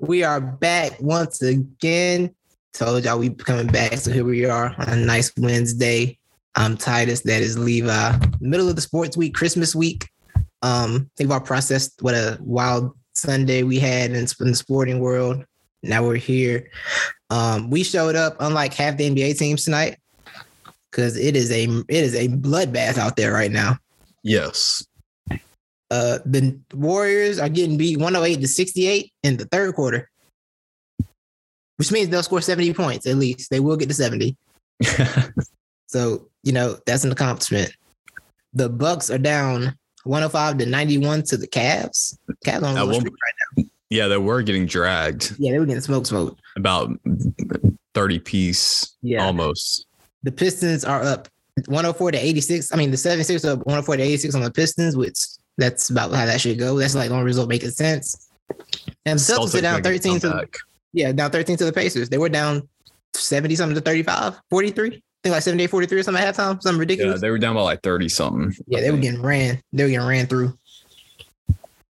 We are back once again. Told y'all we coming back, so here we are on a nice Wednesday. I'm Titus. That is Levi. Middle of the sports week, Christmas week. Um, think about processed what a wild Sunday we had in, in the sporting world. Now we're here. Um, we showed up, unlike half the NBA teams tonight, because it is a it is a bloodbath out there right now. Yes. Uh, the Warriors are getting beat 108 to 68 in the third quarter, which means they'll score 70 points at least. They will get to 70. so, you know, that's an accomplishment. The Bucks are down 105 to 91 to the Cavs. Cavs on At a one- streak right yeah, they were getting dragged. Yeah, they were getting smoke smoke. about 30 piece Yeah. almost. The Pistons are up 104 to 86. I mean, the 76 are up 104 to 86 on the Pistons, which that's about how that should go. That's like one result making sense. And the Celtics are down 13 to comeback. Yeah, down 13 to the Pacers. They were down 70 something to 35, 43. I think like 78, 43 or something at halftime. Something Yeah, ridiculous. they were down by like 30 something. Yeah, they were getting ran. They were getting ran through.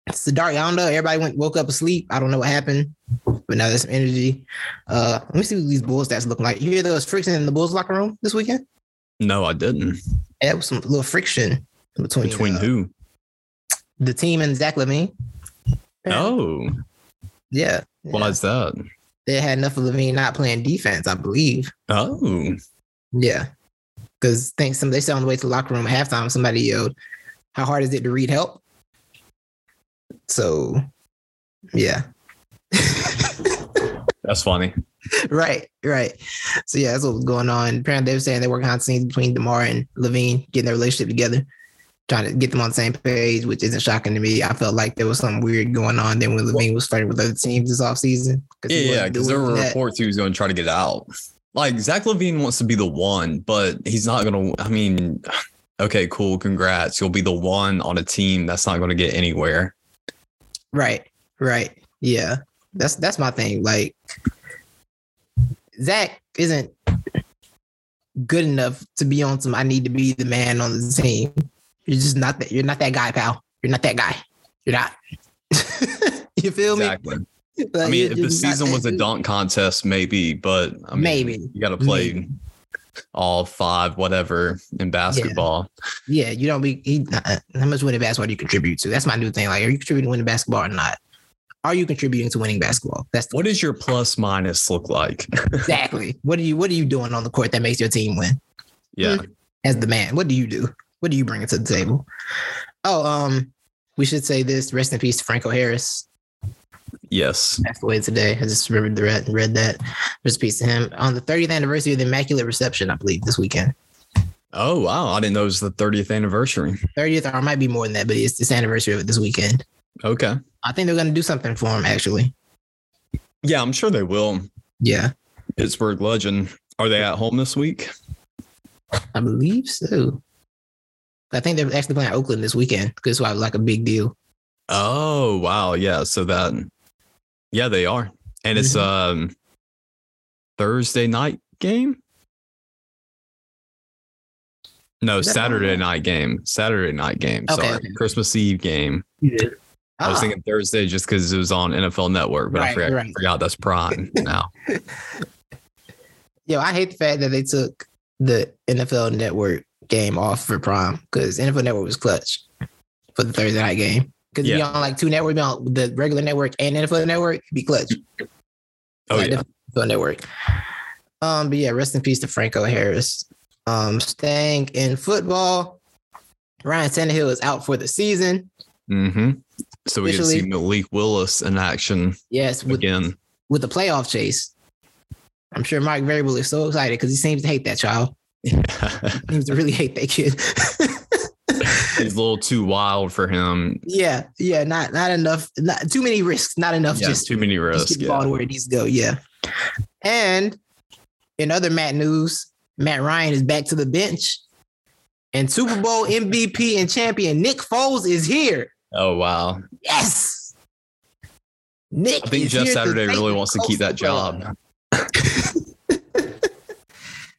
It's the dark. I don't know. Everybody went woke up asleep. I don't know what happened, but now there's some energy. Uh, let me see what these Bulls stats looking like. You hear those friction in the Bulls locker room this weekend? No, I didn't. Yeah, there was some little friction between Between uh, who? The team and Zach LaVine. Oh, yeah. why yeah. is that? They had enough of LaVine not playing defense, I believe. Oh, Yeah. Because think some they said on the way to the locker room at halftime, somebody yelled, How hard is it to read help? So yeah. that's funny. right, right. So yeah, that's what was going on. Apparently they were saying they were behind the scenes between DeMar and LaVine, getting their relationship together, trying to get them on the same page, which isn't shocking to me. I felt like there was something weird going on then when LaVine was flirting with other teams this offseason. Yeah, yeah, because there were reports he was going to try to get out. Like Zach LaVine wants to be the one, but he's not going to. I mean, okay, cool, congrats. You'll be the one on a team that's not going to get anywhere. Right, right. Yeah. That's that's my thing. Like Zach isn't good enough to be on some I need to be the man on the team. You're just not that you're not that guy, pal. You're not that guy. You're not. you feel Exactly. me? I mean, if the not season was a dunk contest, maybe, but I mean, Maybe. you got to play all five, whatever, in basketball. Yeah, yeah you don't be he, uh, how much winning basketball do you contribute to? That's my new thing. Like, are you contributing to winning basketball or not? Are you contributing to winning basketball? That's the, What does your plus minus look like? exactly. What are you what are you doing on the court that makes your team win? yeah, as the man. What do you do? What do you bring to the table? Oh, um, we should say this. Rest in peace to Franco Harris. yes. Passed away today. I just remembered the read, read that. Rest in peace to him. On the 30th anniversary of the Immaculate Reception, I believe, this weekend. Oh wow, I didn't know it was the 30th anniversary. 30th, or it might be more than that, but it's this anniversary of it this weekend. Okay. I think they're gonna do something for him, actually. Yeah, I'm sure they will. Yeah, Pittsburgh legend. Are they at home this week? I believe so. I think they're actually playing Oakland this weekend because it's like a big deal. Oh wow, yeah. So that, yeah, they are, and it's um Thursday night game. No, Saturday night game. Saturday night game. Okay, Sorry, okay. Christmas Eve game. I was thinking Thursday just because it was on NFL Network, but I forgot, right. forgot that's Prime now. Yo, I hate the fact that they took the NFL Network game off for Prime because NFL Network was clutch for the Thursday night game. Because Yeah. be on like two networks, be on the regular network and NFL Network, be clutch. Oh Like, yeah, NFL Network. Um, but yeah, rest in peace to Franco Harris. Um, staying in football, Ryan Tannehill is out for the season. mm-hmm. So we get to see Malik Willis in action Yes, with again. with the playoff chase. I'm sure Mike Vrabel is so excited because he seems to hate that child. He seems to really hate that kid. He's a little too wild for him. Yeah, yeah, not not enough, not too many risks, not enough. Yeah, just too many just risks. get the Yeah. where it needs to go. Yeah. And in other Matt news, Matt Ryan is back to the bench, and Super Bowl MVP and champion Nick Foles is here. Oh wow. Yes. Nick. I think Jeff Saturday really wants to keep that job.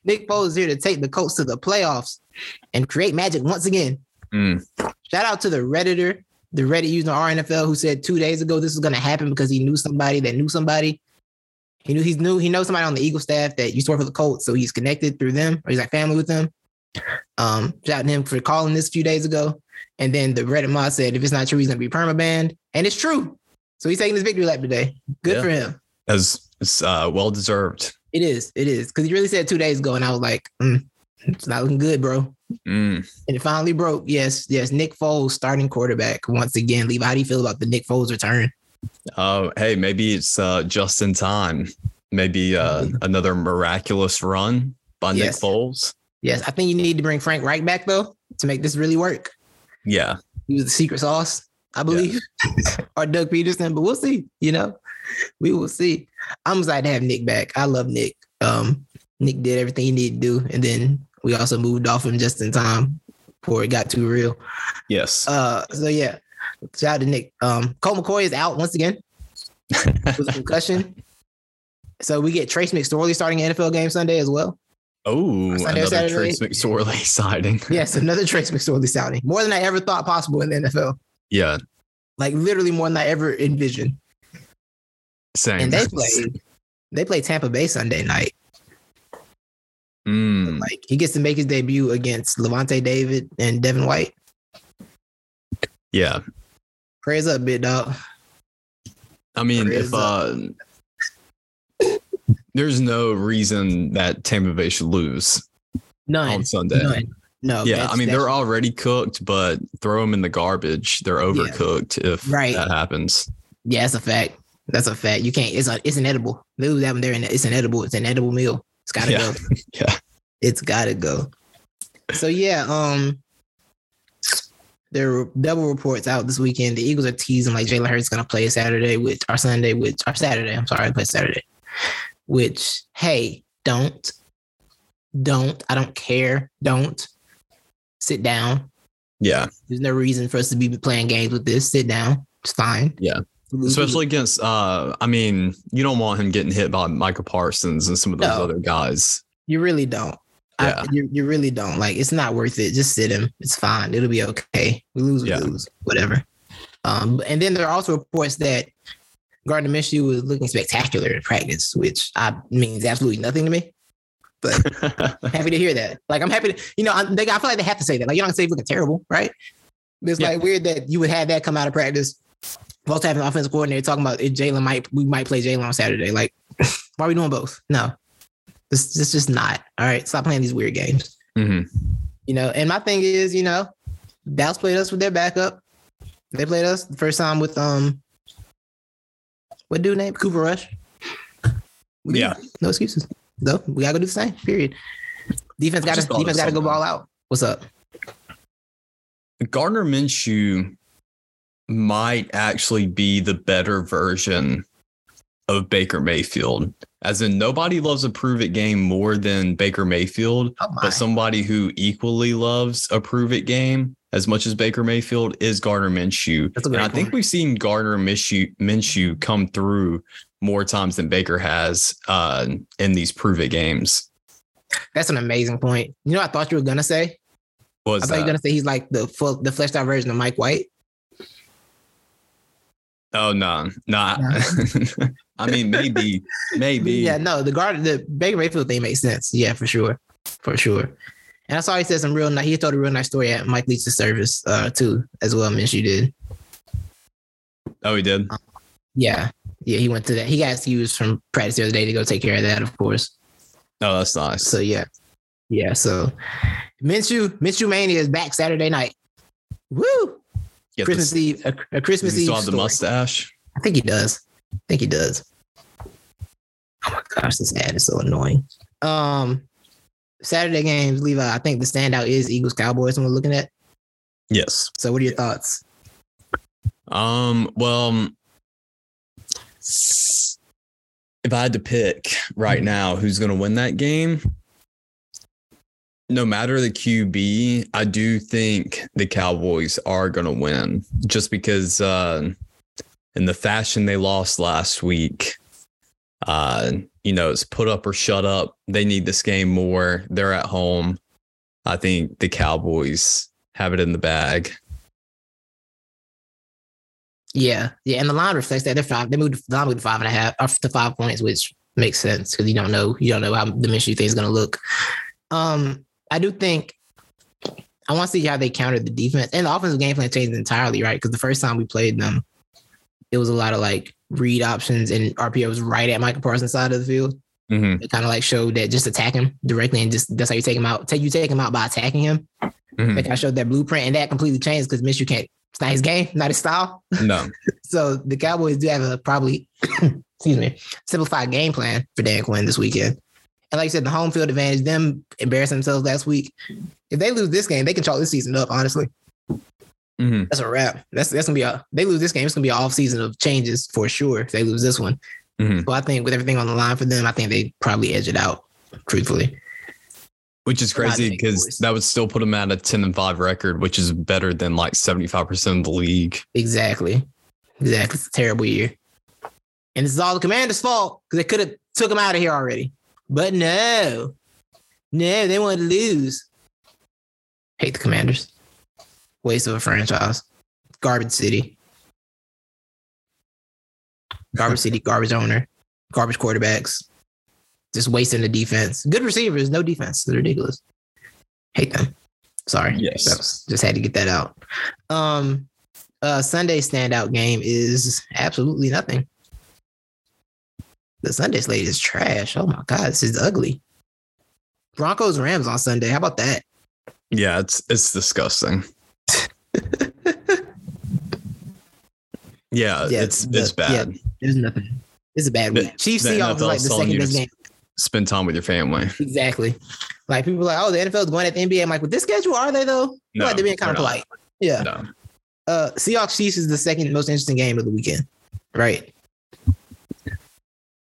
Nick Foles is here to take the Colts to the playoffs and create magic once again. Mm. Shout out to the Redditor the Reddit user RNFL who said two days ago this was going to happen because he knew somebody that knew somebody. He knew he's new. He knows somebody on the Eagle staff that used to work for the Colts, so he's connected through them, or he's like family with them. Um, shout him for calling this a few days ago. And then the Reddit mod said, if it's not true, he's gonna be permabanned, and it's true. So he's taking his victory lap today. Good yeah. for him. As it's uh, well deserved. It is. It is because he really said two days ago, and I was like, mm, it's not looking good, bro. Mm. And it finally broke. Yes, yes. Nick Foles starting quarterback once again. Leave. How do you feel about the Nick Foles return? Oh, hey, maybe it's uh, just in time. Maybe uh, mm-hmm. another miraculous run by yes. Nick Foles. Yes, I think you need to bring Frank Reich back though to make this really work. Yeah, he was the secret sauce, I believe, yeah. or Doug Pederson, but we'll see. You know, we will see. I'm excited to have Nick back. I love Nick. Um, Nick did everything he needed to do, and then we also moved off him just in time before it got too real. Yes. Uh, so yeah, shout out to Nick. Um, Colt McCoy is out once again with a concussion. So we get Trace McSorley starting NFL game Sunday as well. Oh, another Saturday. Trace McSorley sighting. yes, another Trace McSorley sighting. More than I ever thought possible in the NFL. Yeah. Like literally more than I ever envisioned. Same. And they play they play Tampa Bay Sunday night. Mm. Like he gets to make his debut against Lavonte David and Devin White. Yeah. Praise up, big dog. I mean, Prayers if uh there's no reason that Tampa Bay should lose None. on Sunday. None. No. Yeah, I mean they're already cooked, but throw them in the garbage. They're overcooked yeah. if right. that happens. Yeah, that's a fact. That's a fact. You can't. It's a, it's inedible. Lose that one there, and it's inedible. It's an edible meal. It's gotta yeah. go. yeah, it's gotta go. So yeah, um, there were double reports out this weekend. The Eagles are teasing like Jalen Hurts gonna play Saturday, which our Sunday, which our Saturday. I'm sorry, I play Saturday, which, hey, don't, don't, I don't care. Don't sit down. Yeah. There's no reason for us to be playing games with this. Sit down. It's fine. Yeah. Especially against, uh, I mean, you don't want him getting hit by Micah Parsons and some of those no, other guys. You really don't. Yeah. I, you, you really don't. Like, it's not worth it. Just sit him. It's fine. It'll be okay. We lose, we yeah. lose, whatever. Um, and then there are also reports that Gardner Minshew was looking spectacular in practice, which I means absolutely nothing to me. But happy to hear that. Like I'm happy to, you know, I, they, I feel like they have to say that. Like you don't say he's looking terrible, right? It's yeah. like weird that you would have that come out of practice. Both having an offensive coordinator talking about if Jalen might we might play Jalen on Saturday. Like, why are we doing both? No, this this just not. All right, stop playing these weird games. Mm-hmm. You know, and my thing is, you know, Dallas played us with their backup. They played us the first time with um what dude name? Cooper Rush. We yeah. No excuses. No, we gotta go do the same. Period. Defense gotta defense gotta go ball out. What's up? Gardner Minshew might actually be the better version of Baker Mayfield. As in, nobody loves a prove it game more than Baker Mayfield, oh but somebody who equally loves a prove it game as much as Baker Mayfield is Gardner Minshew. And I think we've seen Gardner Minshew, Minshew come through more times than Baker has uh, in these prove it games. That's an amazing point. You know, I thought you were gonna say. Was I thought you were gonna say he's like the full, the fleshed out version of Mike White. Oh no, nah. no. I mean, maybe, maybe. Yeah, no. The guard, the Baker Mayfield thing makes sense. Yeah, for sure, for sure. And I saw he said some real nice. He told a real nice story at Mike Leach's service uh, too, as well. Minshew did. Oh, he did. Um, yeah, yeah. He went to that. He got excused from practice the other day to go take care of that, of course. Oh, that's nice. So yeah, yeah. So Minshew, Minshew Mania is back Saturday night. Woo! Christmas this, Eve, a, a Christmas Eve. Still have the mustache. I think he does. I think he does. Oh my gosh, this ad is so annoying. Um, Saturday games, Levi, I think the standout is Eagles Cowboys. When we're looking at. Yes. So, what are your thoughts? Um. Well, if I had to pick right mm-hmm. now who's going to win that game, no matter the QB, I do think the Cowboys are going to win just because uh, in the fashion they lost last week, uh, you know, it's put up or shut up. They need this game more. They're at home. I think the Cowboys have it in the bag. Yeah, yeah, and the line reflects that. They're five. They moved the line moved to five and a half or to five points, which makes sense because you don't know you don't know how the Minshew thing is going to look. Um, I do think I want to see how they countered the defense and the offensive game plan changed entirely, right? Because the first time we played them, it was a lot of like read options and RPO was right at Micah Parsons' side of the field. Mm-hmm. It kind of like showed that just attack him directly and just that's how you take him out. Take you take him out by attacking him. Mhm. Like I showed that blueprint and that completely changed because Miss you can't. It's not his game, not his style. No. So the Cowboys do have a probably, excuse me, simplified game plan for Dan Quinn this weekend. And like I said, the home field advantage, them embarrassing themselves last week. If they lose this game, they can chalk this season up. Honestly, Mhm. that's a wrap. That's that's gonna be a. They lose this game, it's gonna be an off season of changes for sure. If they lose this one, Mhm. so I think with everything on the line for them, I think they probably edge it out. Truthfully, Which is crazy because that would still put them at a 10 and 5 record, which is better than like 75% of the league. exactly, exactly. It's a terrible year, and this is all the Commanders' fault because they could have took him out of here already. But no, no, they want to lose. Hate the Commanders. Waste of a franchise. Garbage city. Garbage city, garbage owner, garbage quarterbacks. Just wasting the defense. Good receivers, no defense. They're ridiculous. Hate them. Sorry. Yes. Was, just had to get that out. Um uh Sunday standout game is absolutely nothing. The Sunday slate is trash. Oh my god, this is ugly. Broncos Rams on Sunday. How about that? Yeah, it's it's disgusting. Yeah, Yeah, it's the- it's bad. There's nothing. Is a bad The- week. Chiefs the Seahawks is like the second best game. Spend time with your family. Exactly. Like people are like, oh, the NFL is going at the NBA. I'm like, with this schedule, are they though? No, like they're being kind of they're not. polite. Yeah. No. Uh Seahawks Chiefs is the second most interesting game of the weekend. Right.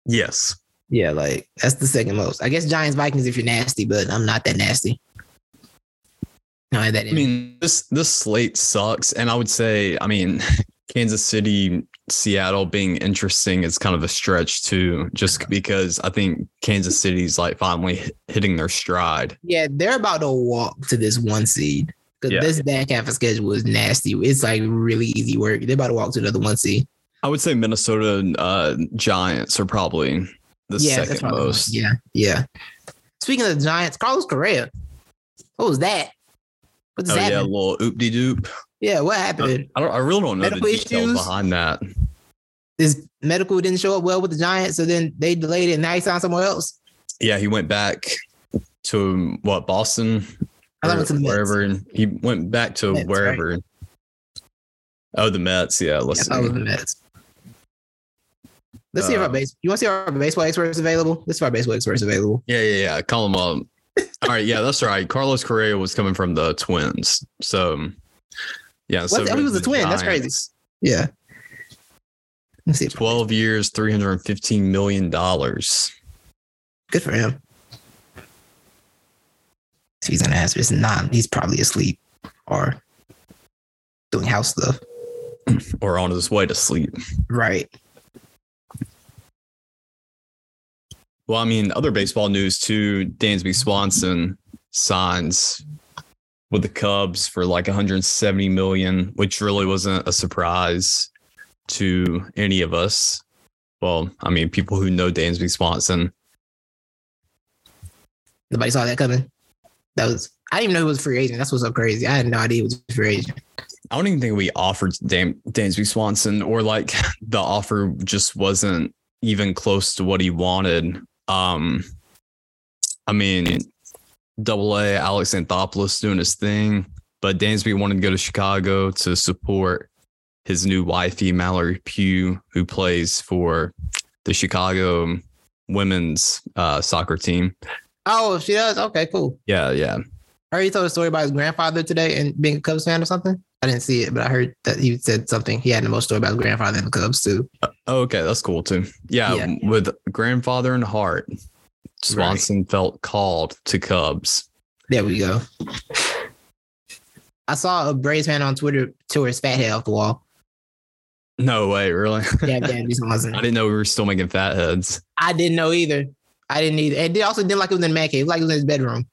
Yes. Yeah, like that's the second most. I guess Giants Vikings if you're nasty, but I'm not that nasty. No, that I mean, this this slate sucks, and I would say, I mean, Kansas City, Seattle being interesting is kind of a stretch too, just uh-huh. because I think Kansas City's like finally hitting their stride. yeah, they're about to walk to this one seed. Because Yeah. this back half of schedule is nasty. It's like really easy work. They're about to walk to another one seed. I would say Minnesota uh, Giants are probably the yeah, second most. Yeah, yeah. Speaking of the Giants, Carlos Correa. What was that? What's Oh yeah, a little oop de doop. Yeah, what happened? I don't. I really don't know the Medical details issues? behind that. His medical didn't show up well with the Giants, so then they delayed it. And now he signed somewhere else. Yeah, he went back to what Boston I thought it was the Mets. wherever. He went back to Mets, right? wherever. Oh, the Mets. Yeah, Yeah, I it was see. the Mets. Let's see if our Uh, base. You want to see our baseball experts available? Let's see if our baseball experts available. Yeah, yeah, yeah. Call him up. All right, yeah, that's right. Carlos Correa was coming from the Twins, so yeah. So he was a twin. That's crazy. Yeah. Let's see. Twelve years, three hundred and fifteen million dollars. Good for him. If he's an answer, it's not. He's probably asleep or doing house stuff. or on his way to sleep. Right. Well, I mean, other baseball news too. Dansby Swanson signs with the Cubs for like 170 million, which really wasn't a surprise to any of us. Well, I mean, people who know Dansby Swanson. Nobody saw that coming. That was. I didn't even know he was a free agent. That's what's so crazy. I had no idea he was a free agent. I don't even think we offered Dan- Dansby Swanson, or like the offer just wasn't even close to what he wanted. Um, I mean, Double A Alex Anthopoulos doing his thing, but Dansby wanted to go to Chicago to support his new wifey Mallory Pugh, who plays for the Chicago women's uh, soccer team. Oh, she does. Okay, cool. Yeah, yeah. I heard he told a story about his grandfather today and being a Cubs fan or something. I didn't see it, but I heard that he said something. He had the most story about his grandfather and the Cubs too. Uh, oh, okay, that's cool too. Yeah, Yeah. with grandfather in heart, Swanson felt called to Cubs. There we go. I saw a Braves fan on Twitter tore his fat head off the wall. No way, really. Yeah, yeah, wasn't. I didn't know we were still making fat heads. I didn't know either. I didn't either. And they also didn't like it was in the man cave. Was like it was in his bedroom.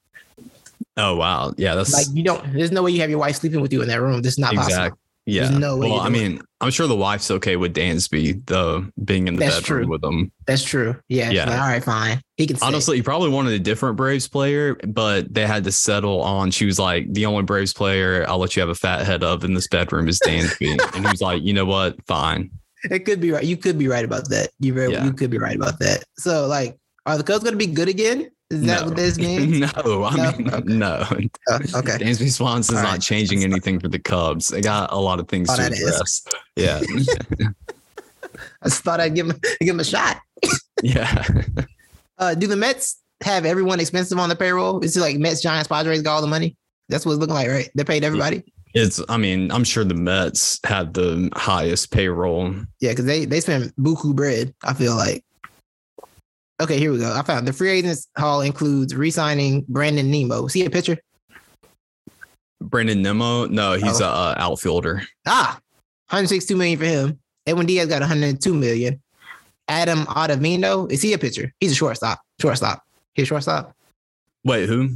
Oh wow, yeah, that's Like you don't. There's no way you have your wife sleeping with you in that room. This is not exact. possible. Yeah. There's no way well, I mean, I'm sure the wife's okay with Dansby, the being in the That's bedroom true. with him. That's true. Yeah. Yeah. Like, all right, fine. He can. Honestly, he probably wanted a different Braves player, but they had to settle on. She was like, the only Braves player I'll let you have a fat head of in this bedroom is Dansby. and he was like, you know what? Fine. It could be right. You could be right about that. You very Yeah. you could be right about that. So like, are the Cubs going to be good again? Is that No. what this means? no, I No? mean, Okay. no. Oh, okay. Dansby Swanson's All not right. changing anything for the Cubs. They got a lot of things to address. Yeah. I just thought I'd give him give him a shot. yeah. Uh, do the Mets have everyone expensive on the payroll? Is it like Mets, Giants, Padres got all the money? That's what it's looking like, right? They paid everybody. It's, I mean, I'm sure the Mets had the highest payroll. Yeah, because they they spend buku bread. I feel like. Okay, here we go. I found the free agents haul includes re-signing Brandon Nimmo. See a picture? Brandon Nimmo, no, he's Oh. a uh, outfielder. Ah, 162 million for him. Edwin Diaz got 102 million. Adam Ottavino, is he a pitcher? He's a shortstop. Shortstop. He's a shortstop. Wait, who?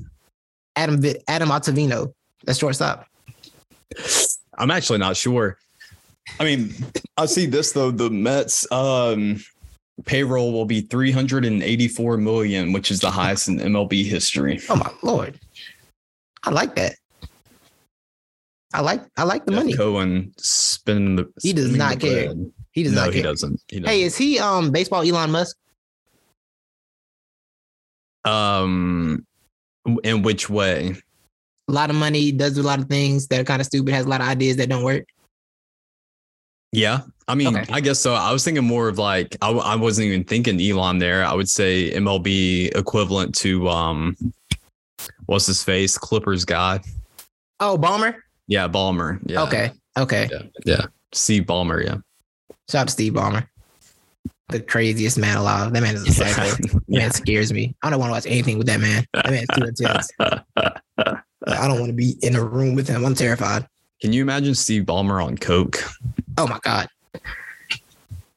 Adam Vi- Adam Ottavino. That's shortstop. I'm actually not sure. I mean, I see this though. The Mets um payroll will be 384 million, which is the highest in MLB history. Oh my lord. I like that. I like I like the Jeff money. Cohen spending the He does not care. bread. He does no, not he doesn't. He doesn't. Hey, is he um baseball Elon Musk? um, in which way? A lot of money, does a lot of things that are kind of stupid, has a lot of ideas that don't work. Yeah, I mean, Okay. I guess so. I was thinking more of like I, I wasn't even thinking Elon there. I would say MLB equivalent to um, what's his face? Clippers guy. Oh, Ballmer? Yeah, Ballmer. Yeah. Okay. Okay. Yeah. Yeah. Steve Ballmer. Yeah. Shout out to Steve Ballmer, The craziest man alive. That man is a psycho. That yeah. Man scares me. I don't want to watch anything with that man. That man's too intense. I don't want to be in a room with him. I'm terrified. Can you imagine Steve Ballmer on coke? Oh my god.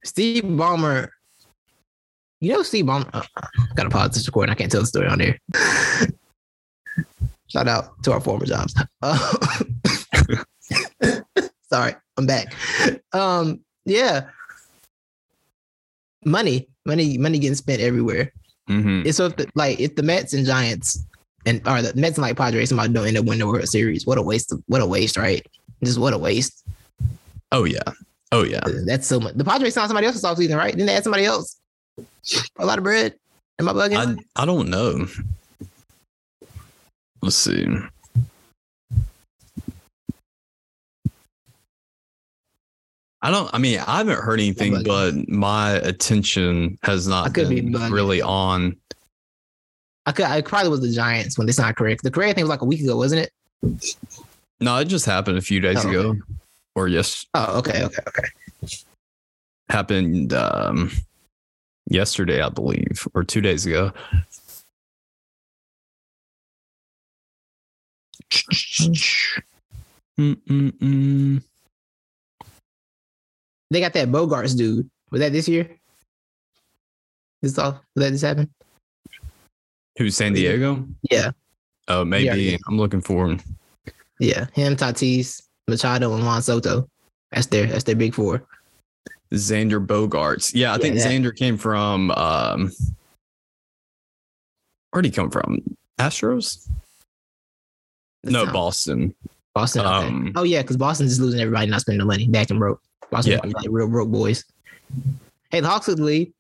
Steve Ballmer. You know Steve Ballmer. Uh, gotta pause this recording. I can't tell the story on there. Shout out to our former jobs. Uh, sorry, I'm back. Um, yeah. Money, money, money getting spent everywhere. Mhm. It's so if the, like if the Mets and Giants and or the Mets and like Padres somebody don't end up winning the World Series, what a waste! Of, what a waste, right? Just what a waste. Oh yeah. Oh yeah. That's so much. The Padres signed somebody else this offseason, right? Didn't they add somebody else? A lot of bread. Am I bugging? I I don't know. Let's see. I don't. I mean, I haven't heard anything, but my attention has not been really on. I could. I probably was the Giants when they signed correct. The correct thing was like a week ago, wasn't it? No, it just happened a few days Oh, ago, or yes, Oh, okay, okay, okay. happened um, yesterday, I believe, or two days ago. Mm-mm-mm. They got that Bogaerts dude. Was that this year? This all? That this happened? Who's San Diego? Yeah, Oh, maybe. yeah. I'm looking for him. yeah. Him, Tatis, Machado, and Juan Soto. That's their. That's their big four. Xander Bogaerts. Yeah, I Yeah, think that- Xander came from um where'd he come from? Astros? That no, sounds- Boston. Boston. okay. Um, oh yeah, because Boston's just losing everybody, not spending the money. Back and broke. Boston Yeah. like real broke boys. Hey, the Hawks the lead.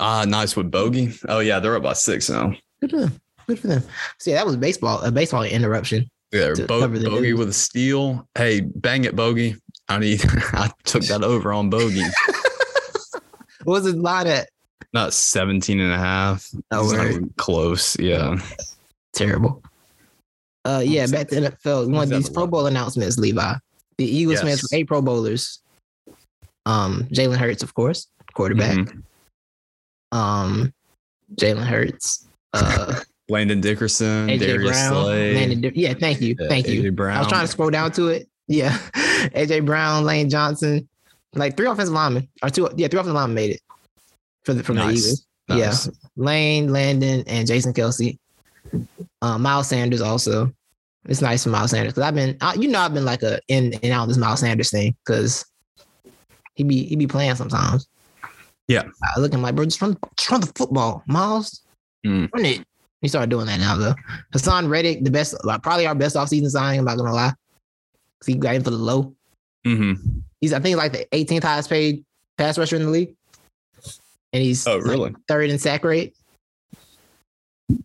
Ah, nice with Bogey. Oh yeah, they're up by six now. Good for them. Good for them. So yeah, that was baseball. A baseball interruption. Yeah, Bo- Bogey with a steal. Hey, bang it, Bogey. I need I took that over on Bogey. What was it line at? Not 17 and a half. Oh, not close. Yeah. Terrible. Uh, yeah, back to NFL. One of these Pro? Bowl announcements, Levi. The Eagles Yes. from eight Pro Bowlers. Um, Jalen Hurts, of course, quarterback. Mhm. Um, Jalen Hurts. Uh, Landon Dickerson, AJ Darius Brown. Slay. Landon Di- yeah, thank you, Yeah, thank you. AJ Brown. I was trying to scroll down to it. Yeah, AJ Brown, Lane Johnson, like three offensive linemen or two. Yeah, three offensive linemen made it for the from the Eagles. Nice. Yeah, Lane, Landon, and Jason Kelce. Uh, Miles Sanders also. It's nice for Miles Sanders because I've been, I, you know, I've been like a in and out this Miles Sanders thing because he be he be playing sometimes. Yeah, I look at my bro, just run, just run the football, Miles. Mm. Run it. He started doing that now though. Haason Reddick, the best, probably our best offseason signing. I'm not gonna lie. Cause he got him for the low. Mm-hmm. He's I think like the 18th highest paid pass rusher in the league, and he's Oh, really? like third in sack rate.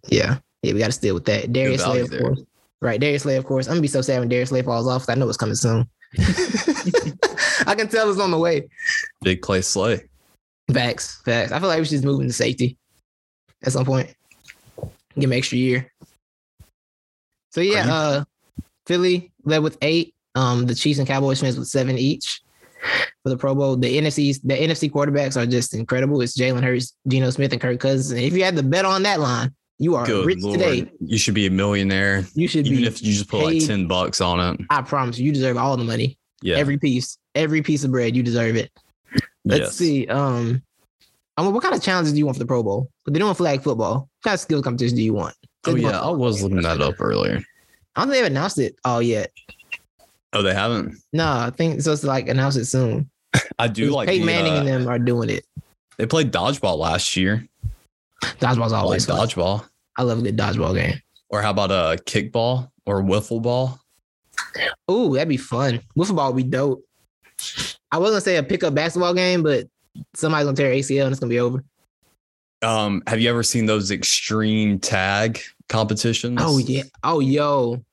Yeah, yeah, we got to steal with that. Darius Slay, of there. course. Right, Darius Slay, of course. I'm gonna be so sad when Darius Slay falls off. I know it's coming soon. I can tell it's on the way. Big play slay. Facts, facts. I feel like we should just move into safety at some point. Give him an extra year. So yeah, uh Philly led with eight. Um, the Chiefs and Cowboys finished with seven each for the Pro Bowl. The NFC's the NFC quarterbacks are just incredible. It's Jalen Hurts, Geno Smith, and Kirk Cousins. And if you had to bet on that line, you are Good rich lord. today. You should be a millionaire. You should Even be. if you just put like 10 bucks on it. I promise you, you deserve all the money. Yeah. Every piece, every piece of bread, you deserve it. Let's yes. see. Um, I mean, what kind of challenges do you want for the Pro Bowl? But they're doing flag football. What kind of skill competition do you want? Oh yeah, I was looking that up earlier. I don't think they've announced it all yet. Oh, they haven't. No, I think it's supposed to like announce it soon. I do like Peyton the, Manning uh, and them are doing it. They played dodgeball last year. Dodgeball's I like always fun. dodgeball. I love a good dodgeball game. Or how about a kickball or wiffle ball? Ooh, that'd be fun. Wiffle ball would be dope. I was gonna say a pickup basketball game, but somebody's gonna tear ACL and it's gonna be over. Um, have you ever seen those extreme tag competitions? Oh yeah. Oh yo.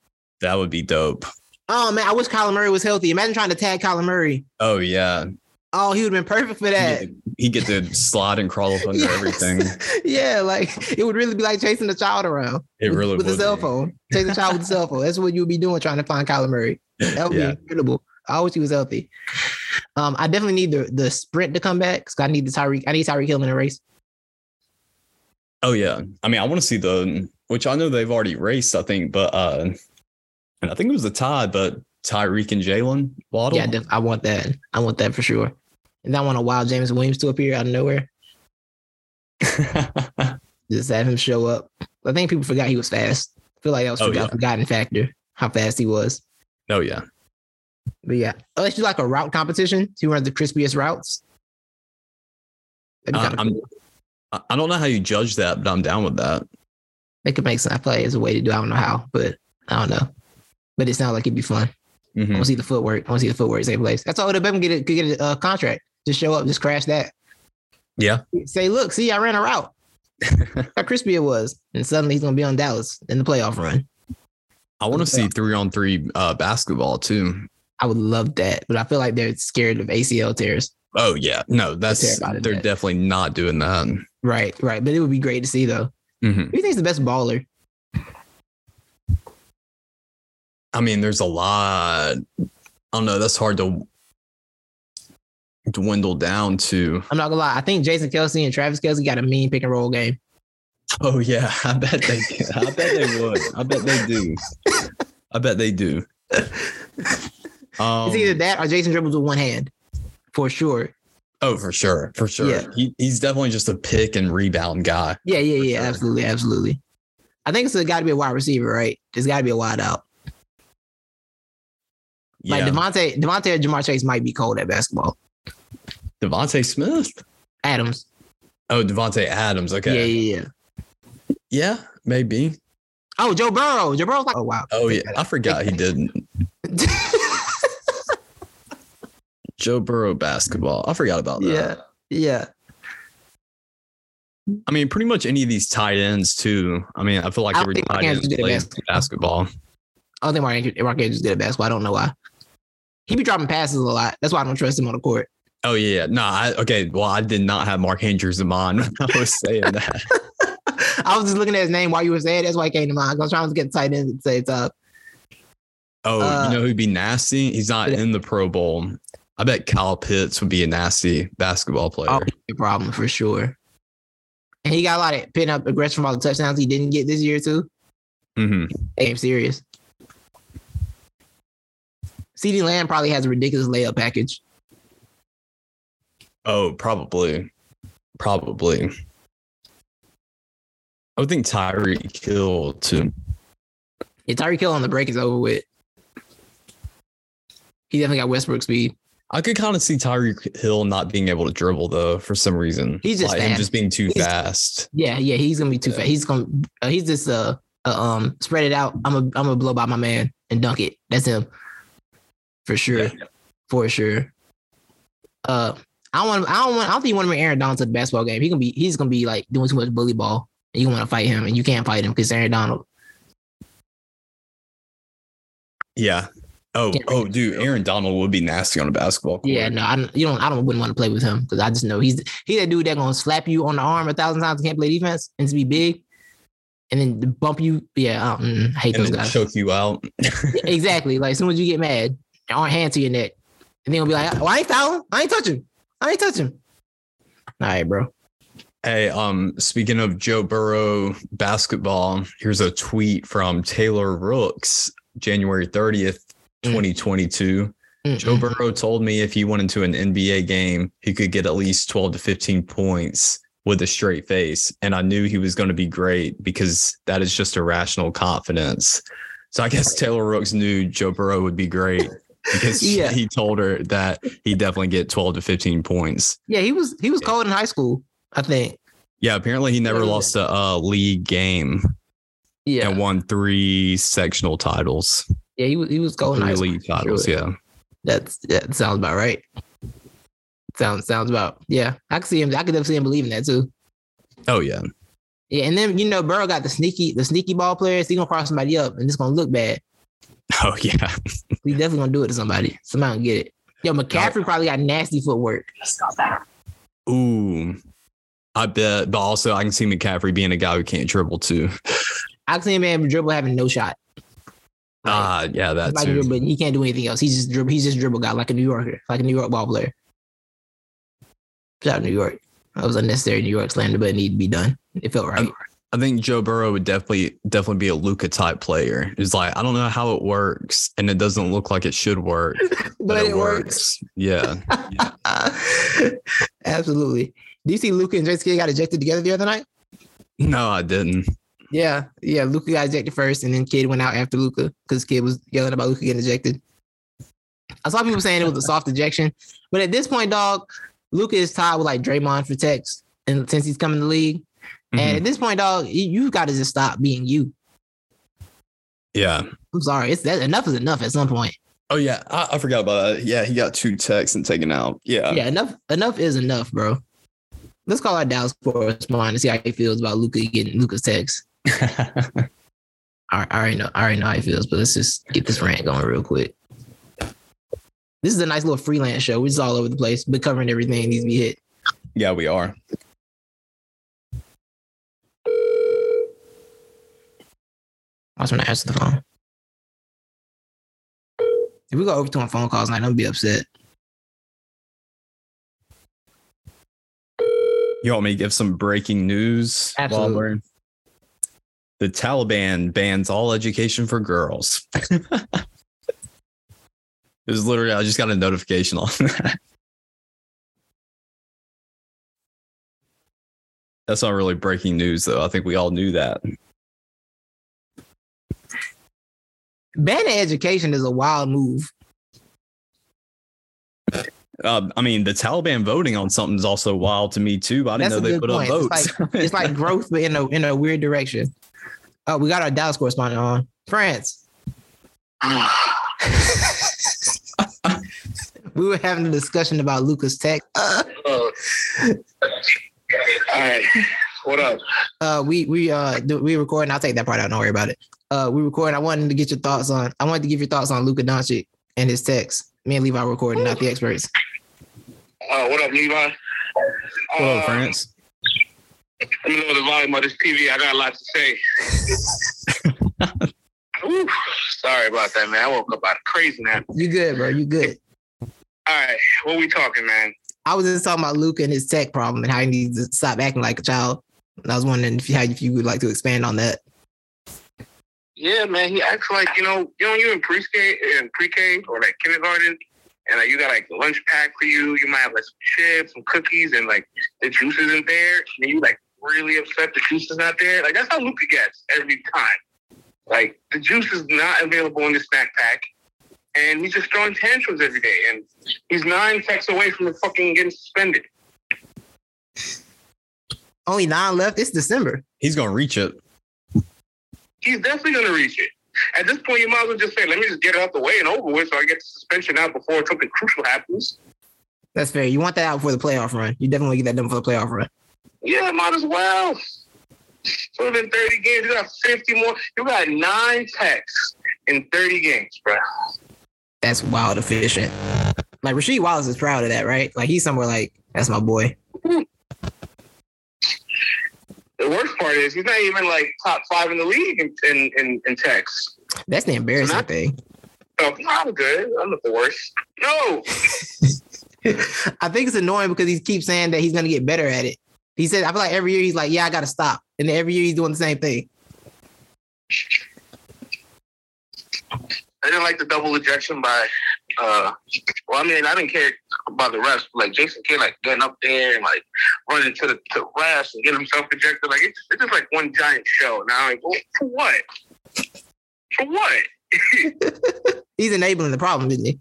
that would be dope. Oh man, I wish Kyler Murray was healthy. Imagine trying to tag Kyler Murray. Oh yeah, Oh, he would have been perfect for that. get, he get to slide and crawl up under Yes. everything. yeah, like it would really be like chasing a child around. It with, really with a cell be. phone. Chasing a child with a cell phone. That's what you would be doing trying to find Kyler Murray. That would Yeah. be incredible. I wish he was healthy. Um, I definitely need the the sprint to come back. because I need the Tyreek. I need Tyreek Hill in a race. Oh yeah. I mean, I want to see the which I know they've already raced, I think, but uh and I think it was a tie, but Tyreek and Jaylen Waddle. Yeah, I, want that. I want that for sure. And I want a wild James Williams to appear out of nowhere. Just have him show up. I think people forgot he was fast. I feel like that was Oh, yeah. forgotten factor how fast he was. oh yeah. But yeah, unless you like a route competition, who runs the crispiest routes. That'd be Uh, cool. I I don't know how you judge that, but I'm down with that. It could make sense. I feel like it's a way to do. it. I don't know how, but I don't know. But it sounds like it'd be fun. I Mhm. want to see the footwork. I want to see the footwork take place. That's all. The Beckham get it. Could get a uh, contract. Just show up. Just crash that. Yeah. Say, look, see, I ran a route. how crispy it was, and suddenly he's gonna be on Dallas in the playoff run. I want to see three on three uh, basketball too. I would love that, but I feel like they're scared of ACL tears. Oh yeah, no, that's they're that. definitely not doing that. Right, right. But it would be great to see though. Mhm. Who do you think's the best baller? I mean, there's a lot. I don't know. That's hard to dwindle down to. I'm not gonna lie. I think Jason Kelce and Travis Kelce got a mean pick and roll game. Oh yeah, I bet they. I bet they would. I bet they do. I bet they do. Um, it's either that or Jason dribbles with one hand, for sure. Oh, for sure, for sure. Yeah. He, he's definitely just a pick and rebound guy. Yeah, yeah, yeah. sure. Absolutely, absolutely. I think it's got to be a wide receiver, right? It's got to be a wide out. Like Yeah, Devontae, Devontae or Ja'Marr Chase might be cold at basketball. DeVonta Smith. Adams. Oh, Davante Adams. Okay. Yeah, yeah, yeah. Yeah, maybe. Oh, Joe Burrow. Joe Burrow's like, oh wow. Oh yeah, I forgot he didn't. Joe Burrow basketball. I forgot about that. yeah, yeah. I mean, pretty much any of these tight ends too. I mean, I feel like I every tight end plays basketball. basketball. I don't think Mark Andrews, Mark Andrews did at basketball. I don't know why. He be dropping passes a lot. That's why I don't trust him on the court. Oh yeah, no, I, okay. Well, I did not have Mark Andrews in mind when I was saying that. I was just looking at his name while you were saying. it. That's why it came to mind. I was trying to get tight ends and say same time. Oh, Uh, you know who'd be nasty? He's not yeah. in the Pro Bowl. I bet Kyle Pitts would be a nasty basketball player. Oh, a problem for sure. And he got a lot of pin up aggression from all the touchdowns he didn't get this year too. hmm Hey, I'm serious. CeeDee Lamb probably has a ridiculous layup package. Oh, probably, probably. I would think Tyreek Hill too. Yeah, Tyreek Hill on the break is over with. He definitely got Westbrook speed. I could kind of see Tyreek Hill not being able to dribble though for some reason. He's just like fast. him just being too He's- fast. Yeah, yeah, he's gonna be too Yeah. fast. He's gonna uh, he's just uh, uh um spread it out. I'm a I'm gonna blow by my man and dunk it. That's him for sure, Yeah. for sure. Uh, I don't want I don't want I don't think you want to bring Aaron Donald to the basketball game. He gonna be he's gonna be like doing too much bully ball. And you want to fight him, and you can't fight him because Aaron Donald. Yeah. Oh, oh, dude. Aaron Donald would be nasty on a basketball court. Yeah, no, I don't. You don't. I don't wouldn't want to play with him because I just know he's he that dude that gonna slap you on the arm a thousand times and can't play defense and to be big, and then bump you. Yeah, I, don't, mm, I hate and those guys. choke you out. exactly. Like as soon as you get mad, arm hand to your neck, and then will be like, "Well, I ain't fouling. I ain't touching. I ain't touching." All right, bro. Hey, um, speaking of Joe Burrow basketball, here's a tweet from Taylor Rooks, January 30th, Mm. 2022. Joe Mm-mm. Burrow told me if he went into an NBA game, he could get at least 12 to 15 points with a straight face. And I knew he was going to be great because that is just irrational confidence. So I guess Taylor Rooks knew Joe Burrow would be great because Yeah. he told her that he'd definitely get 12 to 15 points. Yeah, he was he was cold in high school. I think. Yeah, apparently he never Yeah. lost a uh, league game Yeah, and won three sectional titles, yeah, he was he was three high league titles. Sure. Yeah. That's that sounds about right. Sounds sounds about yeah. I could see him. I could definitely see him believing that too. Oh, yeah. Yeah, and then you know Burrow got the sneaky the sneaky ball players. He gonna cross somebody up and it's gonna look bad. Oh, yeah. He definitely gonna do it to somebody. Somebody gonna get it. Yo, McCaffrey oh. probably got nasty footwork. Ooh. I bet, but also I can see McCaffrey being a guy who can't dribble too. I can see him man dribble having no shot. Like, Ah, yeah, that's like but he can't do anything else. He's just dribble. He's just dribble guy like a New Yorker, like a New York ball player. Shout out New York. That was unnecessary New York slander, but it needed to be done. It felt right. I think Joe Burrow would definitely definitely be a Luka type player. It's like I don't know how it works, and it doesn't look like it should work, but, it works. Yeah, Absolutely. Do you see Luka and Kidd got ejected together the other night? no, I didn't. Yeah, yeah. Luka got ejected first, and then Kidd went out after Luka because Kidd was yelling about Luka getting ejected. I saw people saying it was a soft ejection, but at this point, dog, Luka is tied with like Draymond for text, and since he's coming to the league, and Mhm. at this point, dog, you, have got to just stop being you. Yeah. I'm sorry, it's that enough is enough at some point. Oh yeah, I, I forgot about that. Yeah, he got two texts and taken out. Yeah. Yeah, enough enough is enough, bro. Let's call our Dallas correspondent and see how he feels about Luka getting Luka's text. I, I already know. I already know how he feels, but let's just get this rant going real quick. This is a nice little freelance show. We're just all over the place, but covering everything needs to be hit. yeah, we are. I was gonna answer the phone. If we go over to on phone calls, night, don't be upset. You want me to give some breaking news? while Absolutely. The Taliban bans all education for girls. it was literally, I just got a notification on that. That's not really breaking news, though. I think we all knew that. Banning education is a wild move. Uh, I mean, the Taliban voting on something is also wild to me too. But I didn't That's know they put up votes. It's like, it's like growth, but in a in a weird direction. Oh, we got our Dallas correspondent on. France. we were having a discussion about Luka's Tech. Uh. All right. What up? uh, we we uh do, we recording. I'll take that part out. Don't worry about it. Uh, we recording. I wanted to get your thoughts on. I wanted to give your thoughts on Luka Doncic and his text. Me and Levi recording, not the experts. Uh, what up, Levi? Hello, Uh, France. Let me know the volume of this TV. I got a lot to say. Ooh, sorry about that, man. I woke up out of crazy, man. You good, bro? You good? All right, what we talking, man? I was just talking about Luke and his tech problem and how he needs to stop acting like a child. And I was wondering if you, how if you would like to expand on that. Yeah, man. He acts like you know, you know, you in pre-K, in pre-K or like kindergarten, and like you got like lunch pack for you. You might have like some chips, some cookies, and like the juice isn't there, and you like really upset the juice is not there. Like that's how Luka gets every time. Like the juice is not available in the snack pack, and he's just throwing tantrums every day. And he's nine techs away from the fucking getting suspended. Only nine left. It's December. He's gonna reach it. He's definitely gonna reach it. At this point, you might as well just say, "Let me just get it out the way and over with, so I get the suspension out before something crucial happens." That's fair. You want that out for the playoff run. You definitely get that done for the playoff run. Yeah, might as well. So in 30 games, you got 50 more. You got nine techs in 30 games, bro. That's wild efficient. Like Rasheed Wallace is proud of that, right? Like he's somewhere like, that's my boy. The worst part is he's not even like top five in the league in in, in, in techs. That's the embarrassing Not- thing. So I'm good. I'm not the worst. No, I think it's annoying because he keeps saying that he's gonna get better at it. He said, I feel like every year he's like, yeah, I gotta stop. And every year he's doing the same thing. I didn't like the double ejection by. uh Well, I mean, I didn't care about the rest. Like Jason Kidd, like getting up there and like running to the to refs and getting himself ejected. Like it's, it's just like one giant show. Now, like, well, for what? For what? He's enabling the problem, isn't he?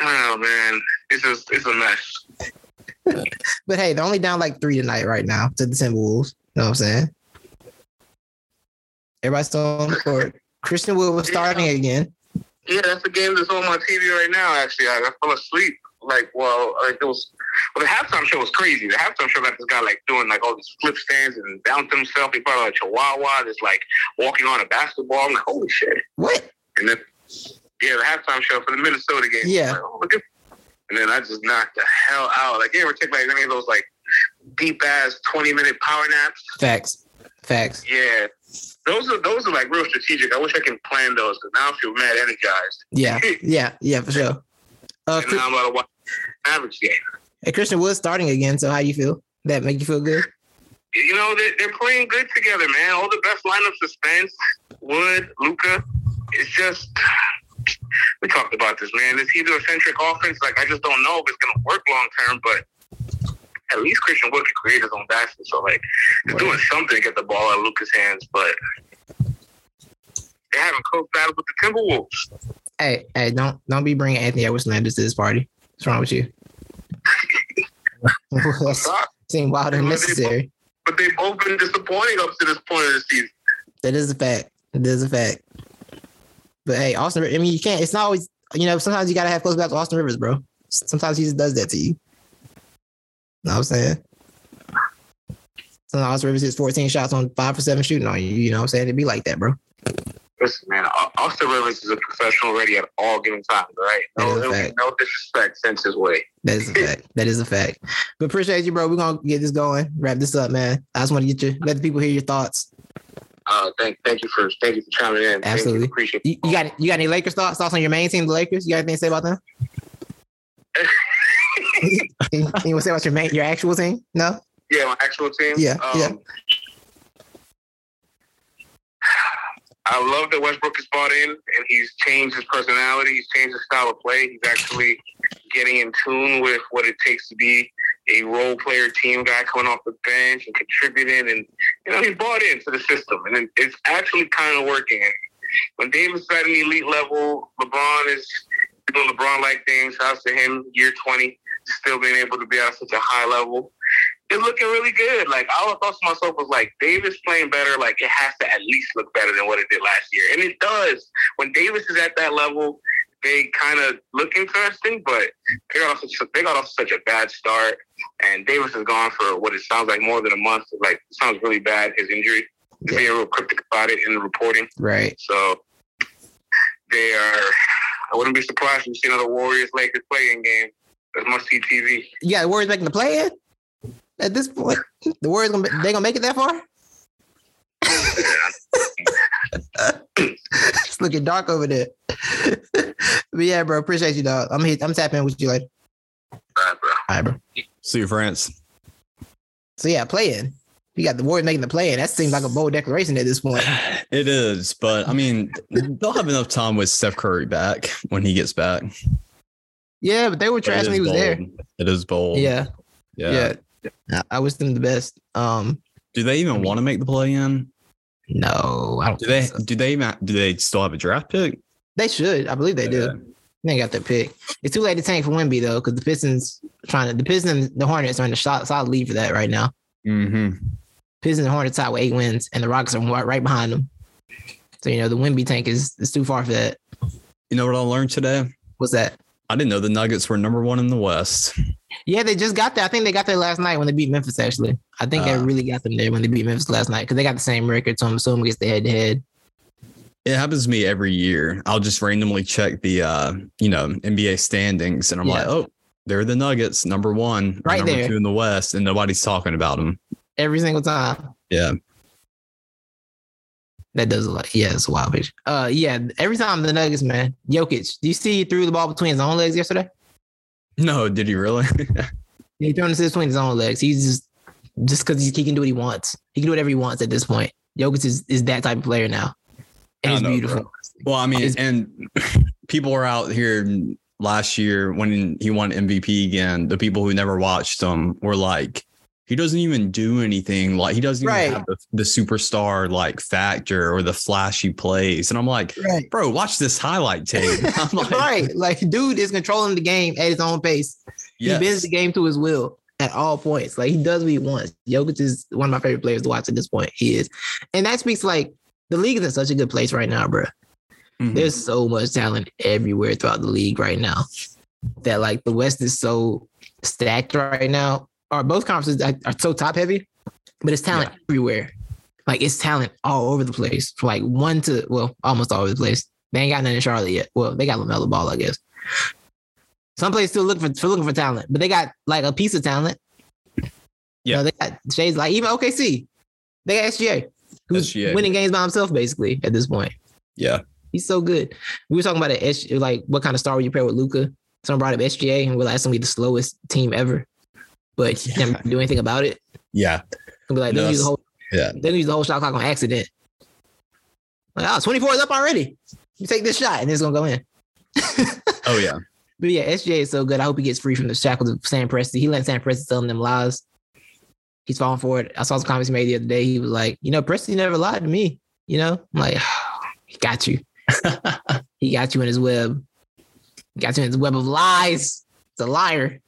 Oh man, it's just it's a mess. But hey, they're only down like three tonight right now to the Timberwolves. You know what I'm saying? Everybody's still on the court. Christian Wood was starting again. Yeah, that's the game that's on my TV right now. Actually, I, I fell asleep. Like, well, like it was. Well, the halftime show was crazy. The halftime show got this guy like doing like all these flip stands and bouncing himself. He probably like Chihuahua, just like walking on a basketball. I'm like, holy shit! What? And then, yeah, the halftime show for the Minnesota game. Yeah. Like, oh, look at- and then I just knocked the hell out. Like, you ever take like any of those like deep ass twenty minute power naps? Facts. Facts. Yeah. Those are those are like real strategic. I wish I can plan those because now I feel mad energized. Yeah. Yeah. Yeah, for sure. Uh, and now I'm about to watch average game. Hey, Christian Wood starting again. So how you feel? That make you feel good? You know, they're, they're playing good together, man. All the best lineups are Spence, Wood, Luka. It's just we talked about this, man. This heliocentric offense, like I just don't know if it's gonna work long term, but at least Christian Wood can create his own basket. So like he's doing something to get the ball out of Luka's hands, but they're having close battles with the Timberwolves. Hey, hey, don't don't be bringing Anthony Edwards Landis to this party. What's wrong with you? seemed wild and necessary. But they've both been disappointing up to this point of the season. That is a fact. That is a fact. But hey, Austin, I mean, you can't, it's not always, you know, sometimes you got to have close back to Austin Rivers, bro. Sometimes he just does that to you. Know what I'm saying? Sometimes Austin Rivers hits 14 shots on five for seven shooting on you. You know what I'm saying? It'd be like that, bro. Listen, man, Austin Rivers is a professional already at all given times, right? No, is a there'll be no disrespect sent his way. That is a fact. that is a fact. But appreciate you, bro. We're going to get this going, wrap this up, man. I just want to get you, let the people hear your thoughts. Uh, thank, thank you for, thank you for chiming in. Absolutely. appreciate You, you got you got any Lakers thoughts? Thoughts on your main team, the Lakers? You got anything to say about them? you want to say about your main, your actual team? No? Yeah, my actual team. Yeah, Um, yeah. I love that Westbrook is bought in and he's changed his personality. He's changed his style of play. He's actually getting in tune with what it takes to be a role player team guy coming off the bench and contributing. And, you know, he's bought into the system and it's actually kind of working. When Davis is at an elite level, LeBron is doing LeBron like things. Shouts to him, year 20, still being able to be at such a high level it's looking really good. Like all I thought to myself was like Davis playing better, like it has to at least look better than what it did last year. And it does. When Davis is at that level, they kind of look interesting, but they got off such, they got off such a bad start. And Davis is gone for what it sounds like more than a month. Like it sounds really bad, his injury. Being real cryptic about it in the reporting. Right. So they are I wouldn't be surprised if we see another Warriors Lakers playing game. That's must see TV. Got the Warriors making the play in? At this point, the Warriors gonna they gonna make it that far? it's looking dark over there. but yeah, bro, appreciate you, dog. I'm hit, I'm tapping with you later. All right, bro. All right, bro. See you, France. So yeah, playing. You got the Warriors making the play in. That seems like a bold declaration at this point. It is, but I mean, they'll have enough time with Steph Curry back when he gets back. Yeah, but they were trash when he is was there. It is bold. Yeah, yeah. yeah. I- I wish them the best. Um, Do they even want to make the play in? No, I don't. Do they? think so. Do they? Do they still have a draft pick? They should. I believe they do. They got their pick. It's too late to tank for Wemby though, because the Pistons trying to the Pistons, the Hornets are in the shot solid lead for that right now. Mm-hmm. Pistons and Hornets tied with eight wins, and the Rockets are right, right behind them. So you know the Wemby tank is, is too far for that. You know what I learned today? What's that? I didn't know the Nuggets were number one in the West. Yeah, they just got there. I think they got there last night when they beat Memphis. Actually, I think they Ah. really got them there when they beat Memphis last night because they got the same record. So I'm assuming it's the head to head. It happens to me every year. I'll just randomly check the uh, you know, NBA standings and I'm like, oh, they're the Nuggets, number one, Right number there. two in the West, and nobody's talking about them. every single time. Yeah. That does a lot. Yeah, it's a wild picture. Uh, yeah, every time the Nuggets, man. Jokic, do you see he threw the ball between his own legs yesterday? No, did he really? He threw assist between his own legs. He's just just because he can do what he wants. He can do whatever he wants at this point. Jokic is, is that type of player now. And he's know, beautiful. bro. well, I mean, It's- and people were out here last year when he won MVP again. The people who never watched him were like, he doesn't even do anything. Like he doesn't even Right. have the, the superstar like factor or the flashy plays. And I'm like, Right. bro, watch this highlight tape. I'm like, right. Like, dude is controlling the game at his own pace. yes. He bends the game to his will at all points. Like he does what he wants. Jokic is one of my favorite players to watch at this point. He is. And that speaks like the league is in such a good place right now, bro. Mhm. There's so much talent everywhere throughout the league right now that like the West is so stacked right now. Or both conferences are, are so top heavy, but it's talent everywhere. Like it's talent all over the place. From like one to well, almost all over the place. They ain't got none in Charlotte yet. Well, they got LaMelo Ball, I guess. Some players still looking for, for looking for talent, but they got like a piece of talent. Yeah. You know, they got shades like even OKC. They got SGA, who's SGA. winning games by himself basically at this point. yeah. He's so good. We were talking about it, S- like what kind of star would you pair with Luka? Someone brought up SGA, and we're like, that's gonna be the slowest team ever. But Yeah. can't do anything about it. Yeah. Be like, No, use the whole, Yeah. they'll use the whole shot clock on accident. Like, oh, 24 is up already. You take this shot, and it's gonna go in. Oh, yeah. But yeah, SGA is so good. I hope he gets free from the shackles of Sam Presti. He let Sam Presti tell him them lies. He's falling for it. I saw some comments he made the other day. He was like, you know, Presti never lied to me. You know, I'm like, he got you. he got you in his web. He got you in his web of lies. It's a liar.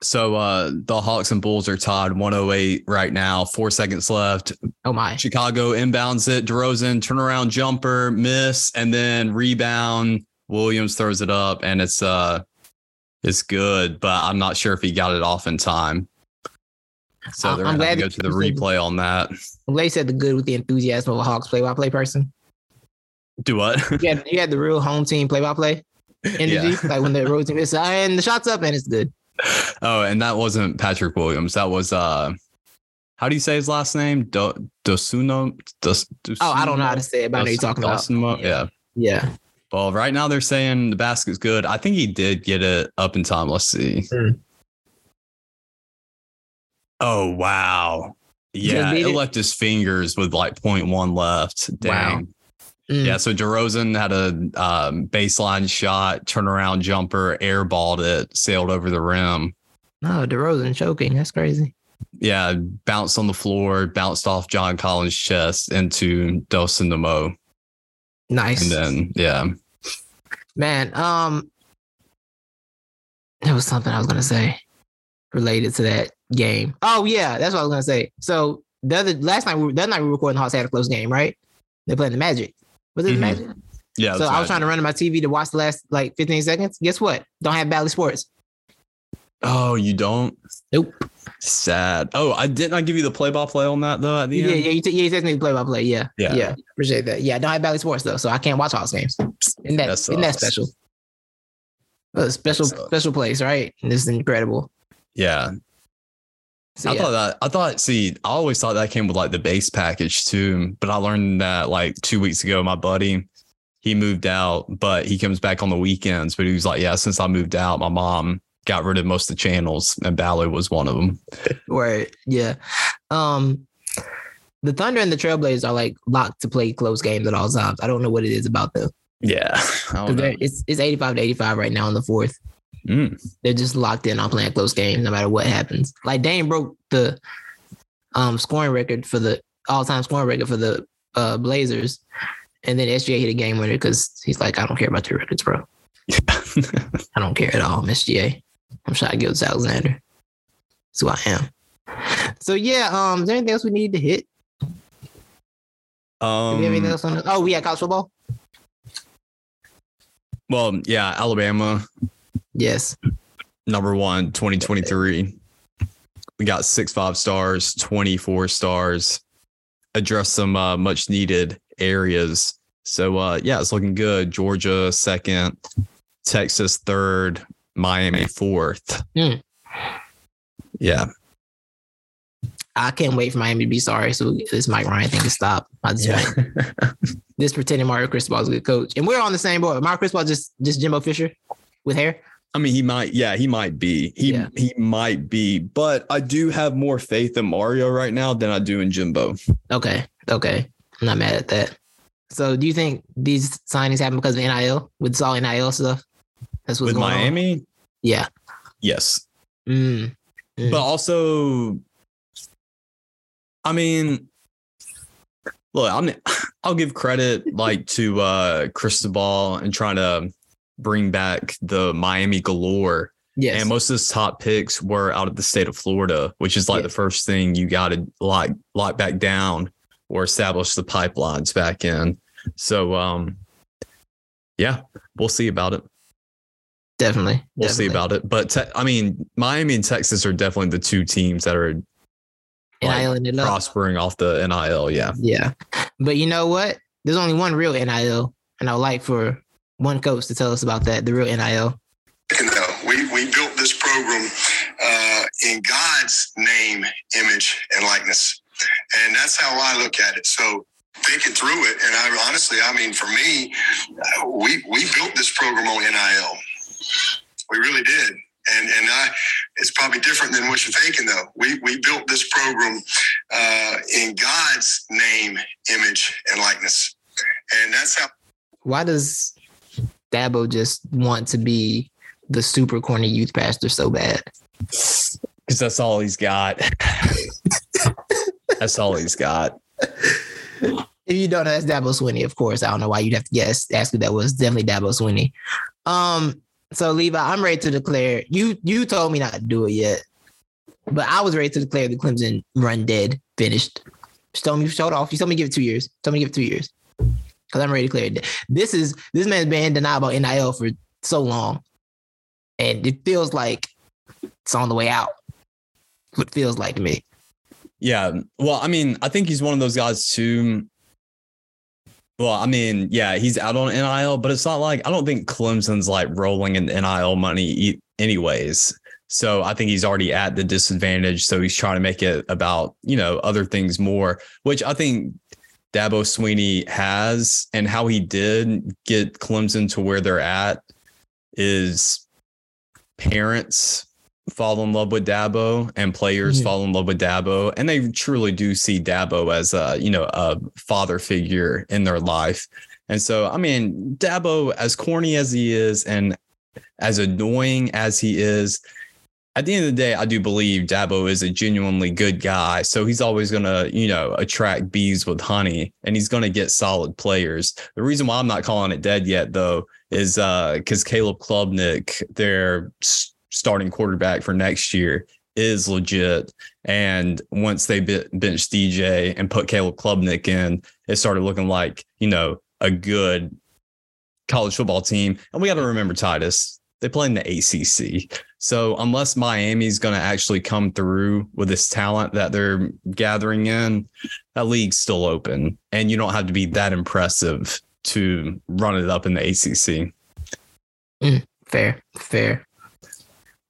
So uh the Hawks and Bulls are tied 108 right now. Four seconds left. Oh my. Chicago inbounds it. DeRozan turnaround jumper, miss, and then rebound. Williams throws it up, and it's uh it's good, but I'm not sure if he got it off in time. So they're I'm gonna have to glad go to the replay on that. I'm glad you said the good with the enthusiasm of a Hawks play-by-play person. Do what? You had, you had the real home team play-by-play energy, Yeah. like when the road team is and the shot's up and it's good. Oh, and that wasn't Patrick Williams. That was uh how do you say his last name? Do Dosuno? Dos, Oh, I don't know how to say it, but I know you're talking about. Dosunmo? Yeah. Yeah. Well, right now they're saying the basket's good. I think he did get it up in time. Let's see. Hmm. Oh wow. Yeah, beat it it? left his fingers with like 0.1 left. Dang. Mm. Yeah, so DeRozan had a um, baseline shot, turnaround jumper, airballed it, sailed over the rim. No, DeRozan choking. That's crazy. Yeah, bounced on the floor, bounced off John Collins' chest into Dosunmo. Nice. And then, yeah. Man, um there was something I was gonna say related to that game. Oh yeah, that's what I was gonna say. So the other last night we that night we were recording the Hawks had a close game, right? They playing the Magic. Was it Mhm. the Magic? Yeah. so I was right. trying to run to my TV to watch the last like 15 seconds. Guess what? Don't have Bally Sports. Oh, you don't? Nope. Sad. Oh, I did not I give you the play by play on that though at the Yeah, end. yeah, you, t- yeah, you texted me to play by play. Yeah. Yeah. Yeah. Appreciate that. Yeah, I don't have Bally Sports though, so I can't watch all Hawks games. Isn't that, That isn't that special? A special special place, right? This is incredible. Yeah. So, I yeah. thought that I thought see, I always thought that came with like the base package too. But I learned that like two weeks ago, my buddy, he moved out, but he comes back on the weekends. But he was like, Yeah, since I moved out, my mom got rid of most of the channels and Ballet was one of them. Right. Yeah. Um the Thunder and the Trailblazers are like locked to play close games at all times. I don't know what it is about them. Yeah. I 'Cause don't know. It's it's 85 to 85 right now in the fourth. Mm. They're just locked in on playing close games no matter what happens. Like Dame broke the um scoring record for the all-time scoring record for the uh, Blazers, and then SGA hit a game winner because he's like, I don't care about your records, bro. I don't care at all, SGA. I'm Shai Gilgeous-Alexander. That's who I am. So yeah, um, is there anything else we need to hit? Um, anything else on the, oh, we had college football? well, yeah, Alabama Yes. number one, 2023. We got six five stars, 24 stars, address some uh, much needed areas. So, uh, yeah, it's looking good. Georgia, second, Texas, third, Miami, fourth. Hmm. Yeah. I can't wait for Miami to be sorry. So this Mike Ryan thing to stop. I just Yeah. this pretending Mario Cristobal is a good coach, and we're on the same board. Mario Cristobal just just Jimbo Fisher with hair. I mean, he might, yeah, he might be. He Yeah. he might be, but I do have more faith in Mario right now than I do in Jimbo. Okay, okay, I'm not mad at that. So, do you think these signings happen because of NIL with all NIL stuff? That's what's With going on? Miami, Yeah. yes. Mm. Mm. But also, I mean, look, I'm I'll give credit like to uh Cristobal and trying to bring back the Miami galore. yes. And most of his top picks were out of the state of Florida, which is like Yeah. the first thing you got to lock lock back down or establish the pipelines back in. So um yeah, we'll see about it. definitely. We'll see about it. But te- I mean, Miami and Texas are definitely the two teams that are like, prospering off the NIL. Yeah. Yeah. But you know what? There's only one real NIL, and I would like for one coach to tell us about that, the real NIL. We, we built this program uh, in God's name, image, and likeness. And that's how I look at it. So thinking through it, and I honestly, I mean, for me, we, we built this program on NIL. We really did. And, and I, it's probably different than what you're thinking, though. We, we built this program uh, in God's name, image, and likeness. And that's how Why does Dabo just want to be the super corny youth pastor so bad? Because that's all he's got. that's all he's got. If you don't know, that's Dabo Swinney, of course. I don't know why you'd have to guess. Ask who that was. Definitely Dabo Swinney. Um, so Levi, I'm ready to declare. You you told me not to do it yet, but I was ready to declare the Clemson run dead, finished. Just told me showed off. You told me to give it two years. Told me to give it two years. Because I'm ready to clear it. This is this man's been in denial about NIL for so long. And it feels like it's on the way out. It feels like to me. Yeah. Well, I mean, I think he's one of those guys too. Well, I mean, yeah, he's out on NIL, but it's not like I don't think Clemson's like rolling in NIL money anyways. So I think he's already at the disadvantage. So he's trying to make it about, you know, other things more, which I think Dabo Swinney has and how he did get Clemson to where they're at is parents fall in love with Dabo and players Mhm. fall in love with Dabo and they truly do see Dabo as a, you know, a father figure in their life. And so, I mean, Dabo, as corny as he is and as annoying as he is, at the end of the day, I do believe Dabo is a genuinely good guy. So he's always going to, you know, attract bees with honey and he's going to get solid players. The reason why I'm not calling it dead yet, though, is uh because Caleb Klubnik, their starting quarterback for next year, is legit. And once they bit, benched DJ and put Caleb Klubnik in, it started looking like, you know, a good college football team. And we got to remember Titus, they play in the ACC. So unless Miami's going to actually come through with this talent that they're gathering in, that league's still open. And you don't have to be that impressive to run it up in the ACC. Mm, fair, fair.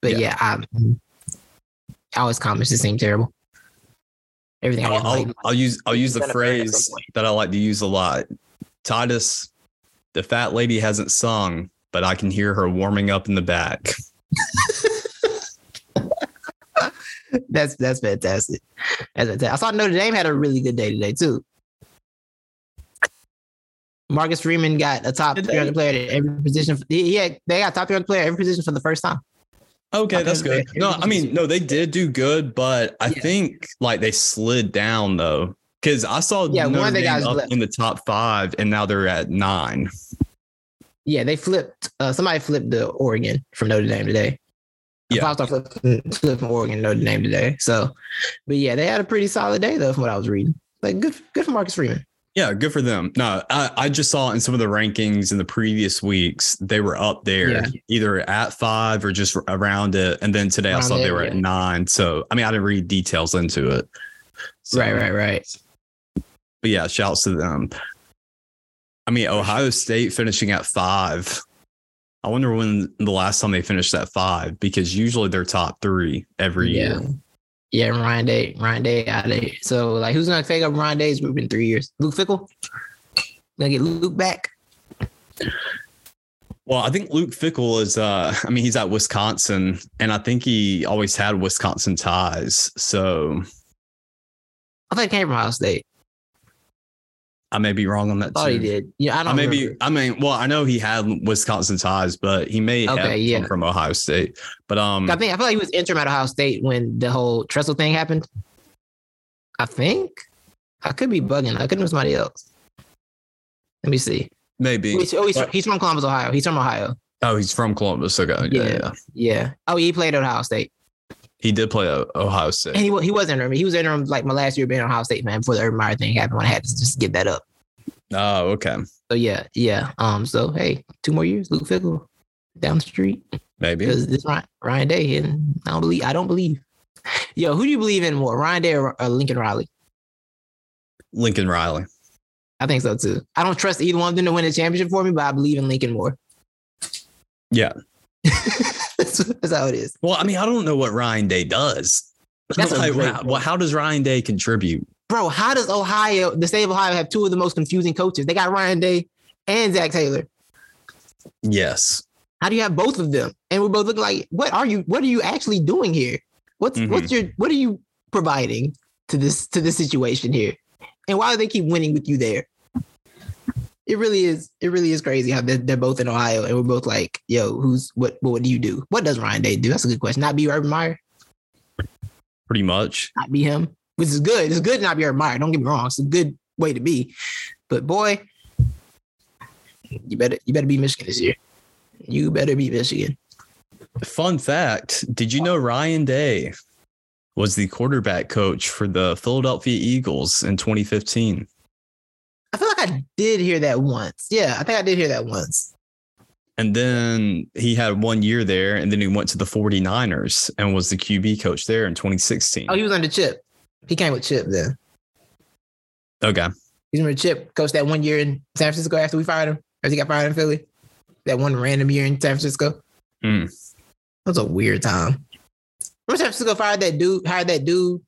But Yeah. yeah, um, I, Alex comments just seem terrible. Everything I I'll, I'll. I'll use I'll use the Been a fan at some phrase that I like to use a lot. Titus, the fat lady hasn't sung, but I can hear her warming up in the back. That's that's fantastic. That's fantastic. I saw Notre Dame had a really good day today too. Marcus Freeman got a top Did they? 300 player at every position. Had they got top 300 player at every position for the first time. Okay, that's good. No, I mean, no, they did do good, but I Yeah. think like they slid down though Because I saw Yeah, Notre one of the guys up in the top five, and now they're at nine. Yeah, they flipped. Uh, somebody flipped the Oregon from Notre Dame today. Yeah. Five star flipping, flipping Oregon Notre Dame today. So, but yeah, they had a pretty solid day though, from what I was reading. Like good, good for Marcus Freeman. Yeah, good for them. No, I, I just saw in some of the rankings in the previous weeks they were up there, Yeah. either at five or just around it. And then today I Around saw they were at nine. So I mean, I didn't read details into it. So- Right, right, right. But yeah, shouts to them. I mean, Ohio State finishing at five. I wonder when the last time they finished that five because usually they're top three every Yeah. year. Yeah, Ryan Day, Ryan Day out of there. So like, who's gonna take up Ryan Day's group in three years? Luke Fickell. Gonna get Luke back. Well, I think Luke Fickell is uh I mean, he's at Wisconsin and I think he always had Wisconsin ties. So I think he came from Ohio State. I may be wrong on that Thought too. he did. Yeah, I I don't. may be. I mean, well, I know he had Wisconsin ties, but he may have Okay, come yeah. from Ohio State. But um I think I feel like he was interim at Ohio State when the whole Tressel thing happened. I think I could be bugging. I could know somebody else. Let me see. maybe. He's, oh, he's, But- he's from Columbus, Ohio. He's from Ohio. Oh, he's from Columbus. Okay. Yeah. Yeah. yeah. Yeah. Oh, he played at Ohio State, He did play at Ohio State. and he he was interim. He was interim like my last year being Ohio State man before the Urban Meyer thing happened. When I had to just get that up. Oh, okay. So yeah, yeah. Um. So hey, two more years, Luke Fickell down the street Maybe. because this Ryan, Ryan Day, and I don't believe. I don't believe. Yo, who do you believe in more, Ryan Day or, or Lincoln Riley? Lincoln Riley. I think so too. I don't trust either one of them to win a championship for me, but I believe in Lincoln more. Yeah. that's, that's how it is. Well, I mean, I don't know what Ryan Day does. That's a Like, great how, well, how does Ryan Day contribute? Bro, how does Ohio, the state of Ohio, have two of the most confusing coaches? They got Ryan Day and Zac Taylor. Yes. How do you have both of them? And we're both looking like, what are you? What are you actually doing here? What's Mhm. what's your what are you providing to this to this situation here? And why do they keep winning with you there? It really is. It really is crazy how they're, they're both in Ohio, and we're both like, "Yo, who's what? What do you do? What does Ryan Day do?" That's a good question. Not be Urban Meyer, Pretty much. not be him, which is good. It's good to not be Urban Meyer. Don't get me wrong. It's a good way to be, but boy, you better you better be Michigan this year. You better be Michigan. Fun fact Did you know Ryan Day was the quarterback coach for the Philadelphia Eagles in 2015? I feel like I did hear that once. Yeah, I think I did hear that once. And then he had one year there, and then he went to the 49ers and was the QB coach there in 2016. Oh, he was under Chip. He came with Chip then. Okay. He's under Chip, coached that one year in San Francisco after we fired him, as he got fired in Philly. That one random year in San Francisco. Mm. That was a weird time. Remember San Francisco fired that dude, hired that dude.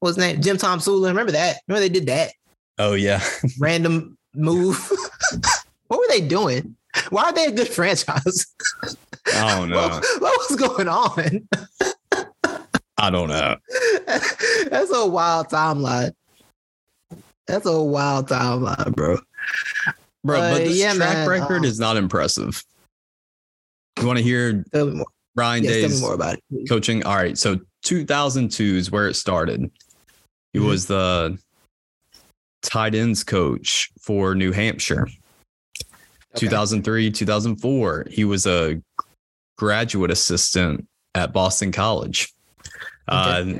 What's his name? Jim Tomsula. Remember that? Remember they did that Oh, yeah. random move? what were they doing? Why are they a good franchise? I don't know. What, what was going on? I don't know. That's a wild timeline. That's a wild timeline, bro. Bro, Uh, but this yeah, track man, record um, is not impressive. You want to hear Tell me more. Ryan Yes, Day's more about it. coaching? All right. So 2002 is where it started. He Mhm. was the tight ends coach for New Hampshire. Okay. 2003, 2004, he was a graduate assistant at Boston College. Uh,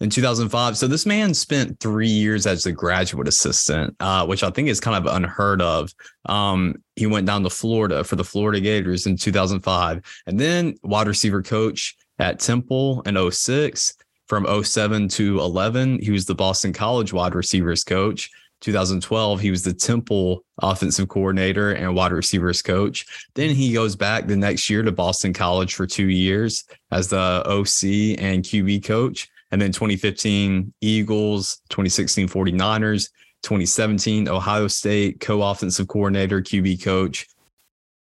in 2005, so this man spent three years as a graduate assistant, uh, which I think is kind of unheard of. Um, he went down to Florida for the Florida Gators in 2005, and then wide receiver coach at Temple in 06. From 07 to 11, he was the Boston College wide receivers coach. 2012, he was the Temple offensive coordinator and wide receivers coach. Then he goes back the next year to Boston College for two years as the OC and QB coach. And then 2015, Eagles, 2016, 49ers, 2017, Ohio State co offensive coordinator, QB coach.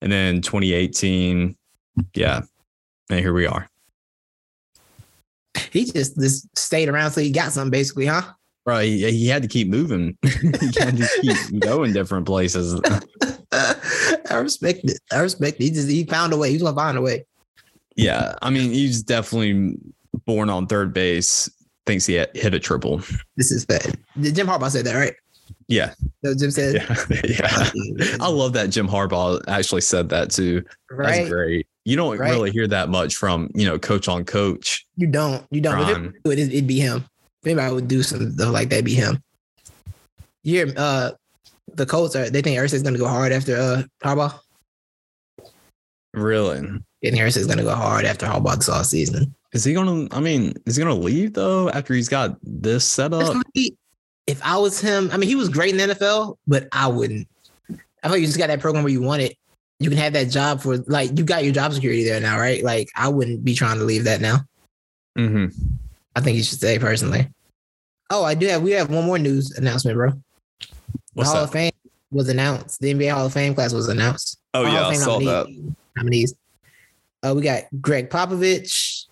And then 2018, yeah. And here we are. He just just stayed around so he got something, basically, huh? Right. He, he had to keep moving. he had to keep going different places. I respect it. I respect it. He just he found a way. He's gonna find a way. Yeah. I mean, he's definitely born on third base thinks he hit a triple. This is bad. Jim Harbaugh said that, right? Yeah. So Jim said. Yeah. yeah. I love that Jim Harbaugh actually said that too. Right. That's great. You don't right. really hear that much from you know coach on coach. You don't. You don't. It, it'd be him. If anybody would do something like that, be him. You hear uh the Colts are they think Irsay's gonna go hard after uh Harbaugh. Really? And Irsay's gonna go hard after Harbaugh this all season. Is he gonna? I mean, is he gonna leave though after he's got this set up? If I was him, I mean, he was great in the NFL, but I wouldn't. I thought you just got that program where you want it. You can have that job for like you got your job security there now, right? Like I wouldn't be trying to leave that now. Mm-hmm. I think you should stay personally. Oh, I do have. We have one more news announcement, bro. What's the Hall that? of Fame was announced. The NBA Hall of Fame class was announced. Oh yeah, I saw nominees, that. Nominees. Uh, we got Gregg Popovich,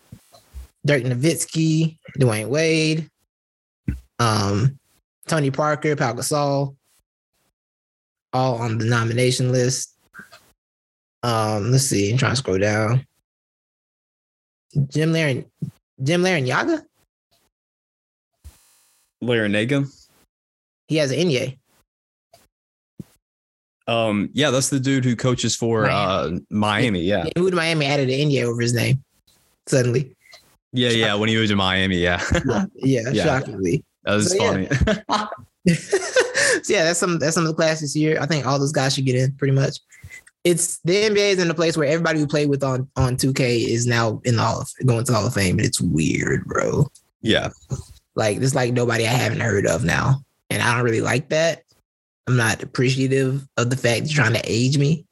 Dirk Nowitzki, Dwyane Wade, um, Tony Parker, Pau Gasol, all on the nomination list. Um, let's see. I'm trying to scroll down. Jim Laren, Jim Laren Larrañaga. Larrañaga. He has an NBA. Um, yeah, that's the dude who coaches for Miami. uh Miami. Yeah. Who moved Miami added an NBA over his name suddenly. Yeah, yeah. When he was in Miami, yeah. yeah, yeah, shockingly. That was so, funny. Yeah. so yeah, that's some that's some of the classes here. I think all those guys should get in pretty much. It's the NBA is in a place where everybody who played with on on 2K is now in the Hall of going to the Hall of Fame, and it's weird, bro. Yeah. Like there's like nobody I haven't heard of now. And I don't really like that. I'm not appreciative of the fact you're trying to age me.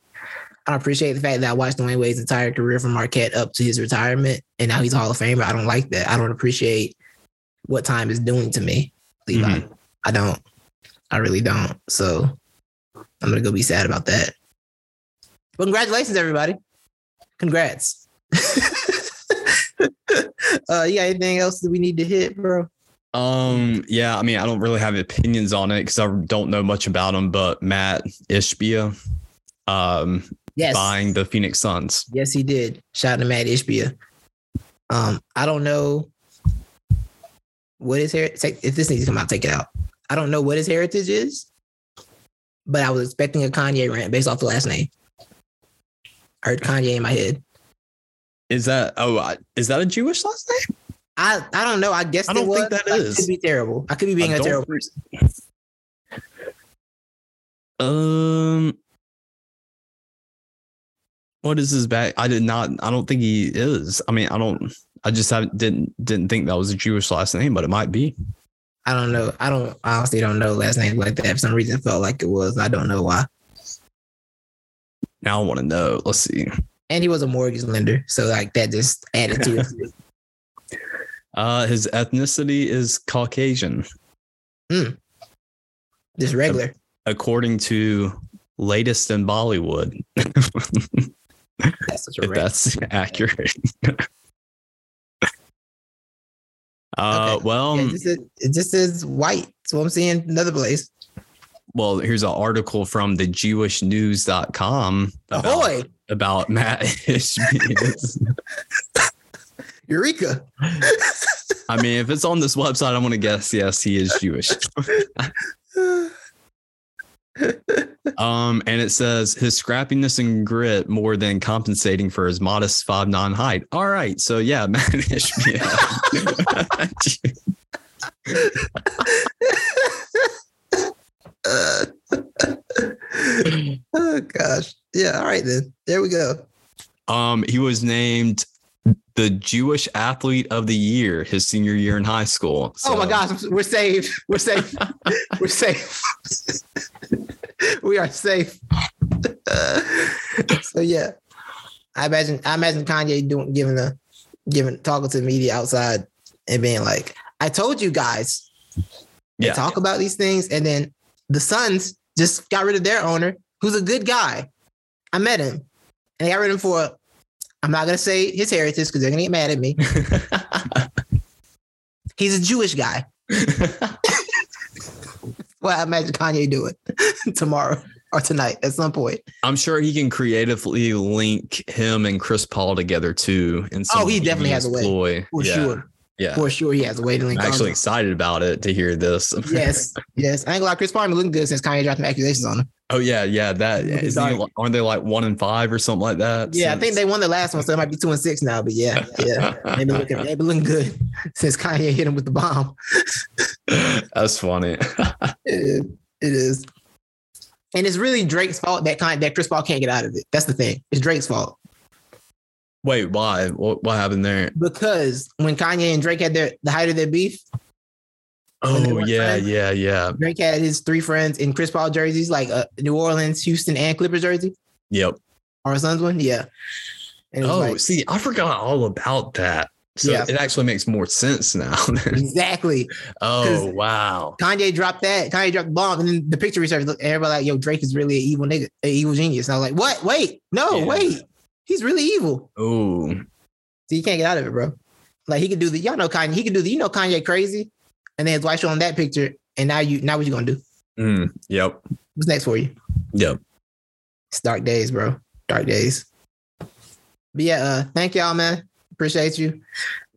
I appreciate the fact that I watched Dwyane Wade's entire career from Marquette up to his retirement, and now he's a Hall of Famer. I don't like that. I don't appreciate what time is doing to me, Levi. Mm-hmm. I don't. I really don't. So I'm gonna go be sad about that. But congratulations, everybody. Congrats. uh, you got anything else that we need to hit, bro? Um, yeah, I mean, I don't really have opinions on it because I don't know much about him, but Mat Ishbia, um, yes. buying the Phoenix Suns. Yes, he did. Shout out to Mat Ishbia. Um, I don't know what his heritage. If this needs to come out, take it out. I don't know what his heritage is, but I was expecting a Kanye rant based off the last name. I heard Kanye in my head. Is that oh? Is that a Jewish last name? I I don't know. I guess I don't think that is. Could be terrible. I could be being I a terrible person. Um, what is his back? I did not. I don't think he is. I mean, I don't. I just haven't didn't didn't think that was a Jewish last name, but it might be. I don't know. I don't I honestly don't know last name like that. For some reason, felt like it was. I don't know why. Now I want to know. Let's see. And he was a mortgage lender, so like that just added to it. Uh, his ethnicity is Caucasian. Hmm. Just regular. According to latest in Bollywood. that's if that's accurate. uh, okay. well, yeah, it, just is, it just is white. So I'm seeing another place. Well, here's an article from the jewishnews.com about, Ahoy! about Mat Eureka. I mean, if it's on this website, I'm going to guess yes, he is Jewish. um, and it says his scrappiness and grit more than compensating for his modest five nine height. All right, so yeah, Matt Mat oh gosh. Yeah, all right then. There we go. Um, he was named the Jewish athlete of the year his senior year in high school. So. Oh my gosh, we're saved. We're safe. we're safe. we are safe. so yeah, I imagine I imagine Kanye doing giving a giving talking to the media outside and being like, "I told you guys." Yeah. Talk about these things, and then the Suns just got rid of their owner, who's a good guy. I met him, and they got rid of him for I'm not gonna say his heritage because they're gonna get mad at me. He's a Jewish guy. Well, I imagine Kanye do it tomorrow or tonight at some point. I'm sure he can creatively link him and Chris Paul together too. And oh, he definitely has a way ploy. for yeah. sure. Yeah. for sure he has a waiting list. I'm actually excited about it to hear this. yes, yes. I ain't gonna lie, Chris Paul been looking good since Kanye dropped some accusations on him. oh yeah, yeah. That is. Doggy. Aren't they like one and five or something like that? Yeah, I think they won the last one, so it might be two and six now. But yeah, yeah, they've been looking, they've been looking good since Kanye hit him with the bomb. That's funny. It is. It is. And it's really Drake's fault that kind that Chris Paul can't get out of it. That's the thing. It's Drake's fault Wait, why? What, what happened there? because when Kanye and Drake had their the height of their beef, Oh yeah, friends? yeah, yeah. Drake had his three friends in Chris Paul jerseys, like uh, New Orleans, Houston, and Clippers jersey, Yep. or a Suns one. Yeah. And Oh, like, see, I forgot all about that. So Yeah. it actually makes more sense now. exactly. oh wow. Kanye dropped that. Kanye dropped the bomb, and then the picture research. Everybody like, yo, Drake is really an evil nigga, an evil genius. And I was like, what? Wait, no, Yeah. wait, he's really evil. Oh, So you can't get out of it, bro. Like he could do the, y'all know Kanye. He could do the, you know, Kanye crazy, and then his wife showing that picture, and now you, now what you gonna do? mm, yep, What's next for you? yep. It's dark days, bro. Dark days. But yeah, uh, thank y'all, man. Appreciate you.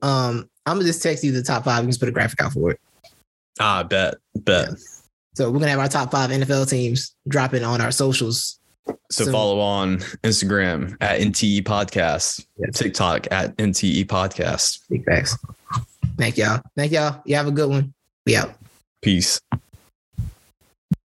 Um, I'm gonna just text you the top five. You can just put a graphic out for it. Ah, bet, bet. So we're gonna have our top five NFL teams dropping on our socials. So, So- follow on Instagram at NTE Podcast, Yes. TikTok at NTE Podcast. Big facts. Thank y'all. Thank y'all. You have a good one. We out. Peace.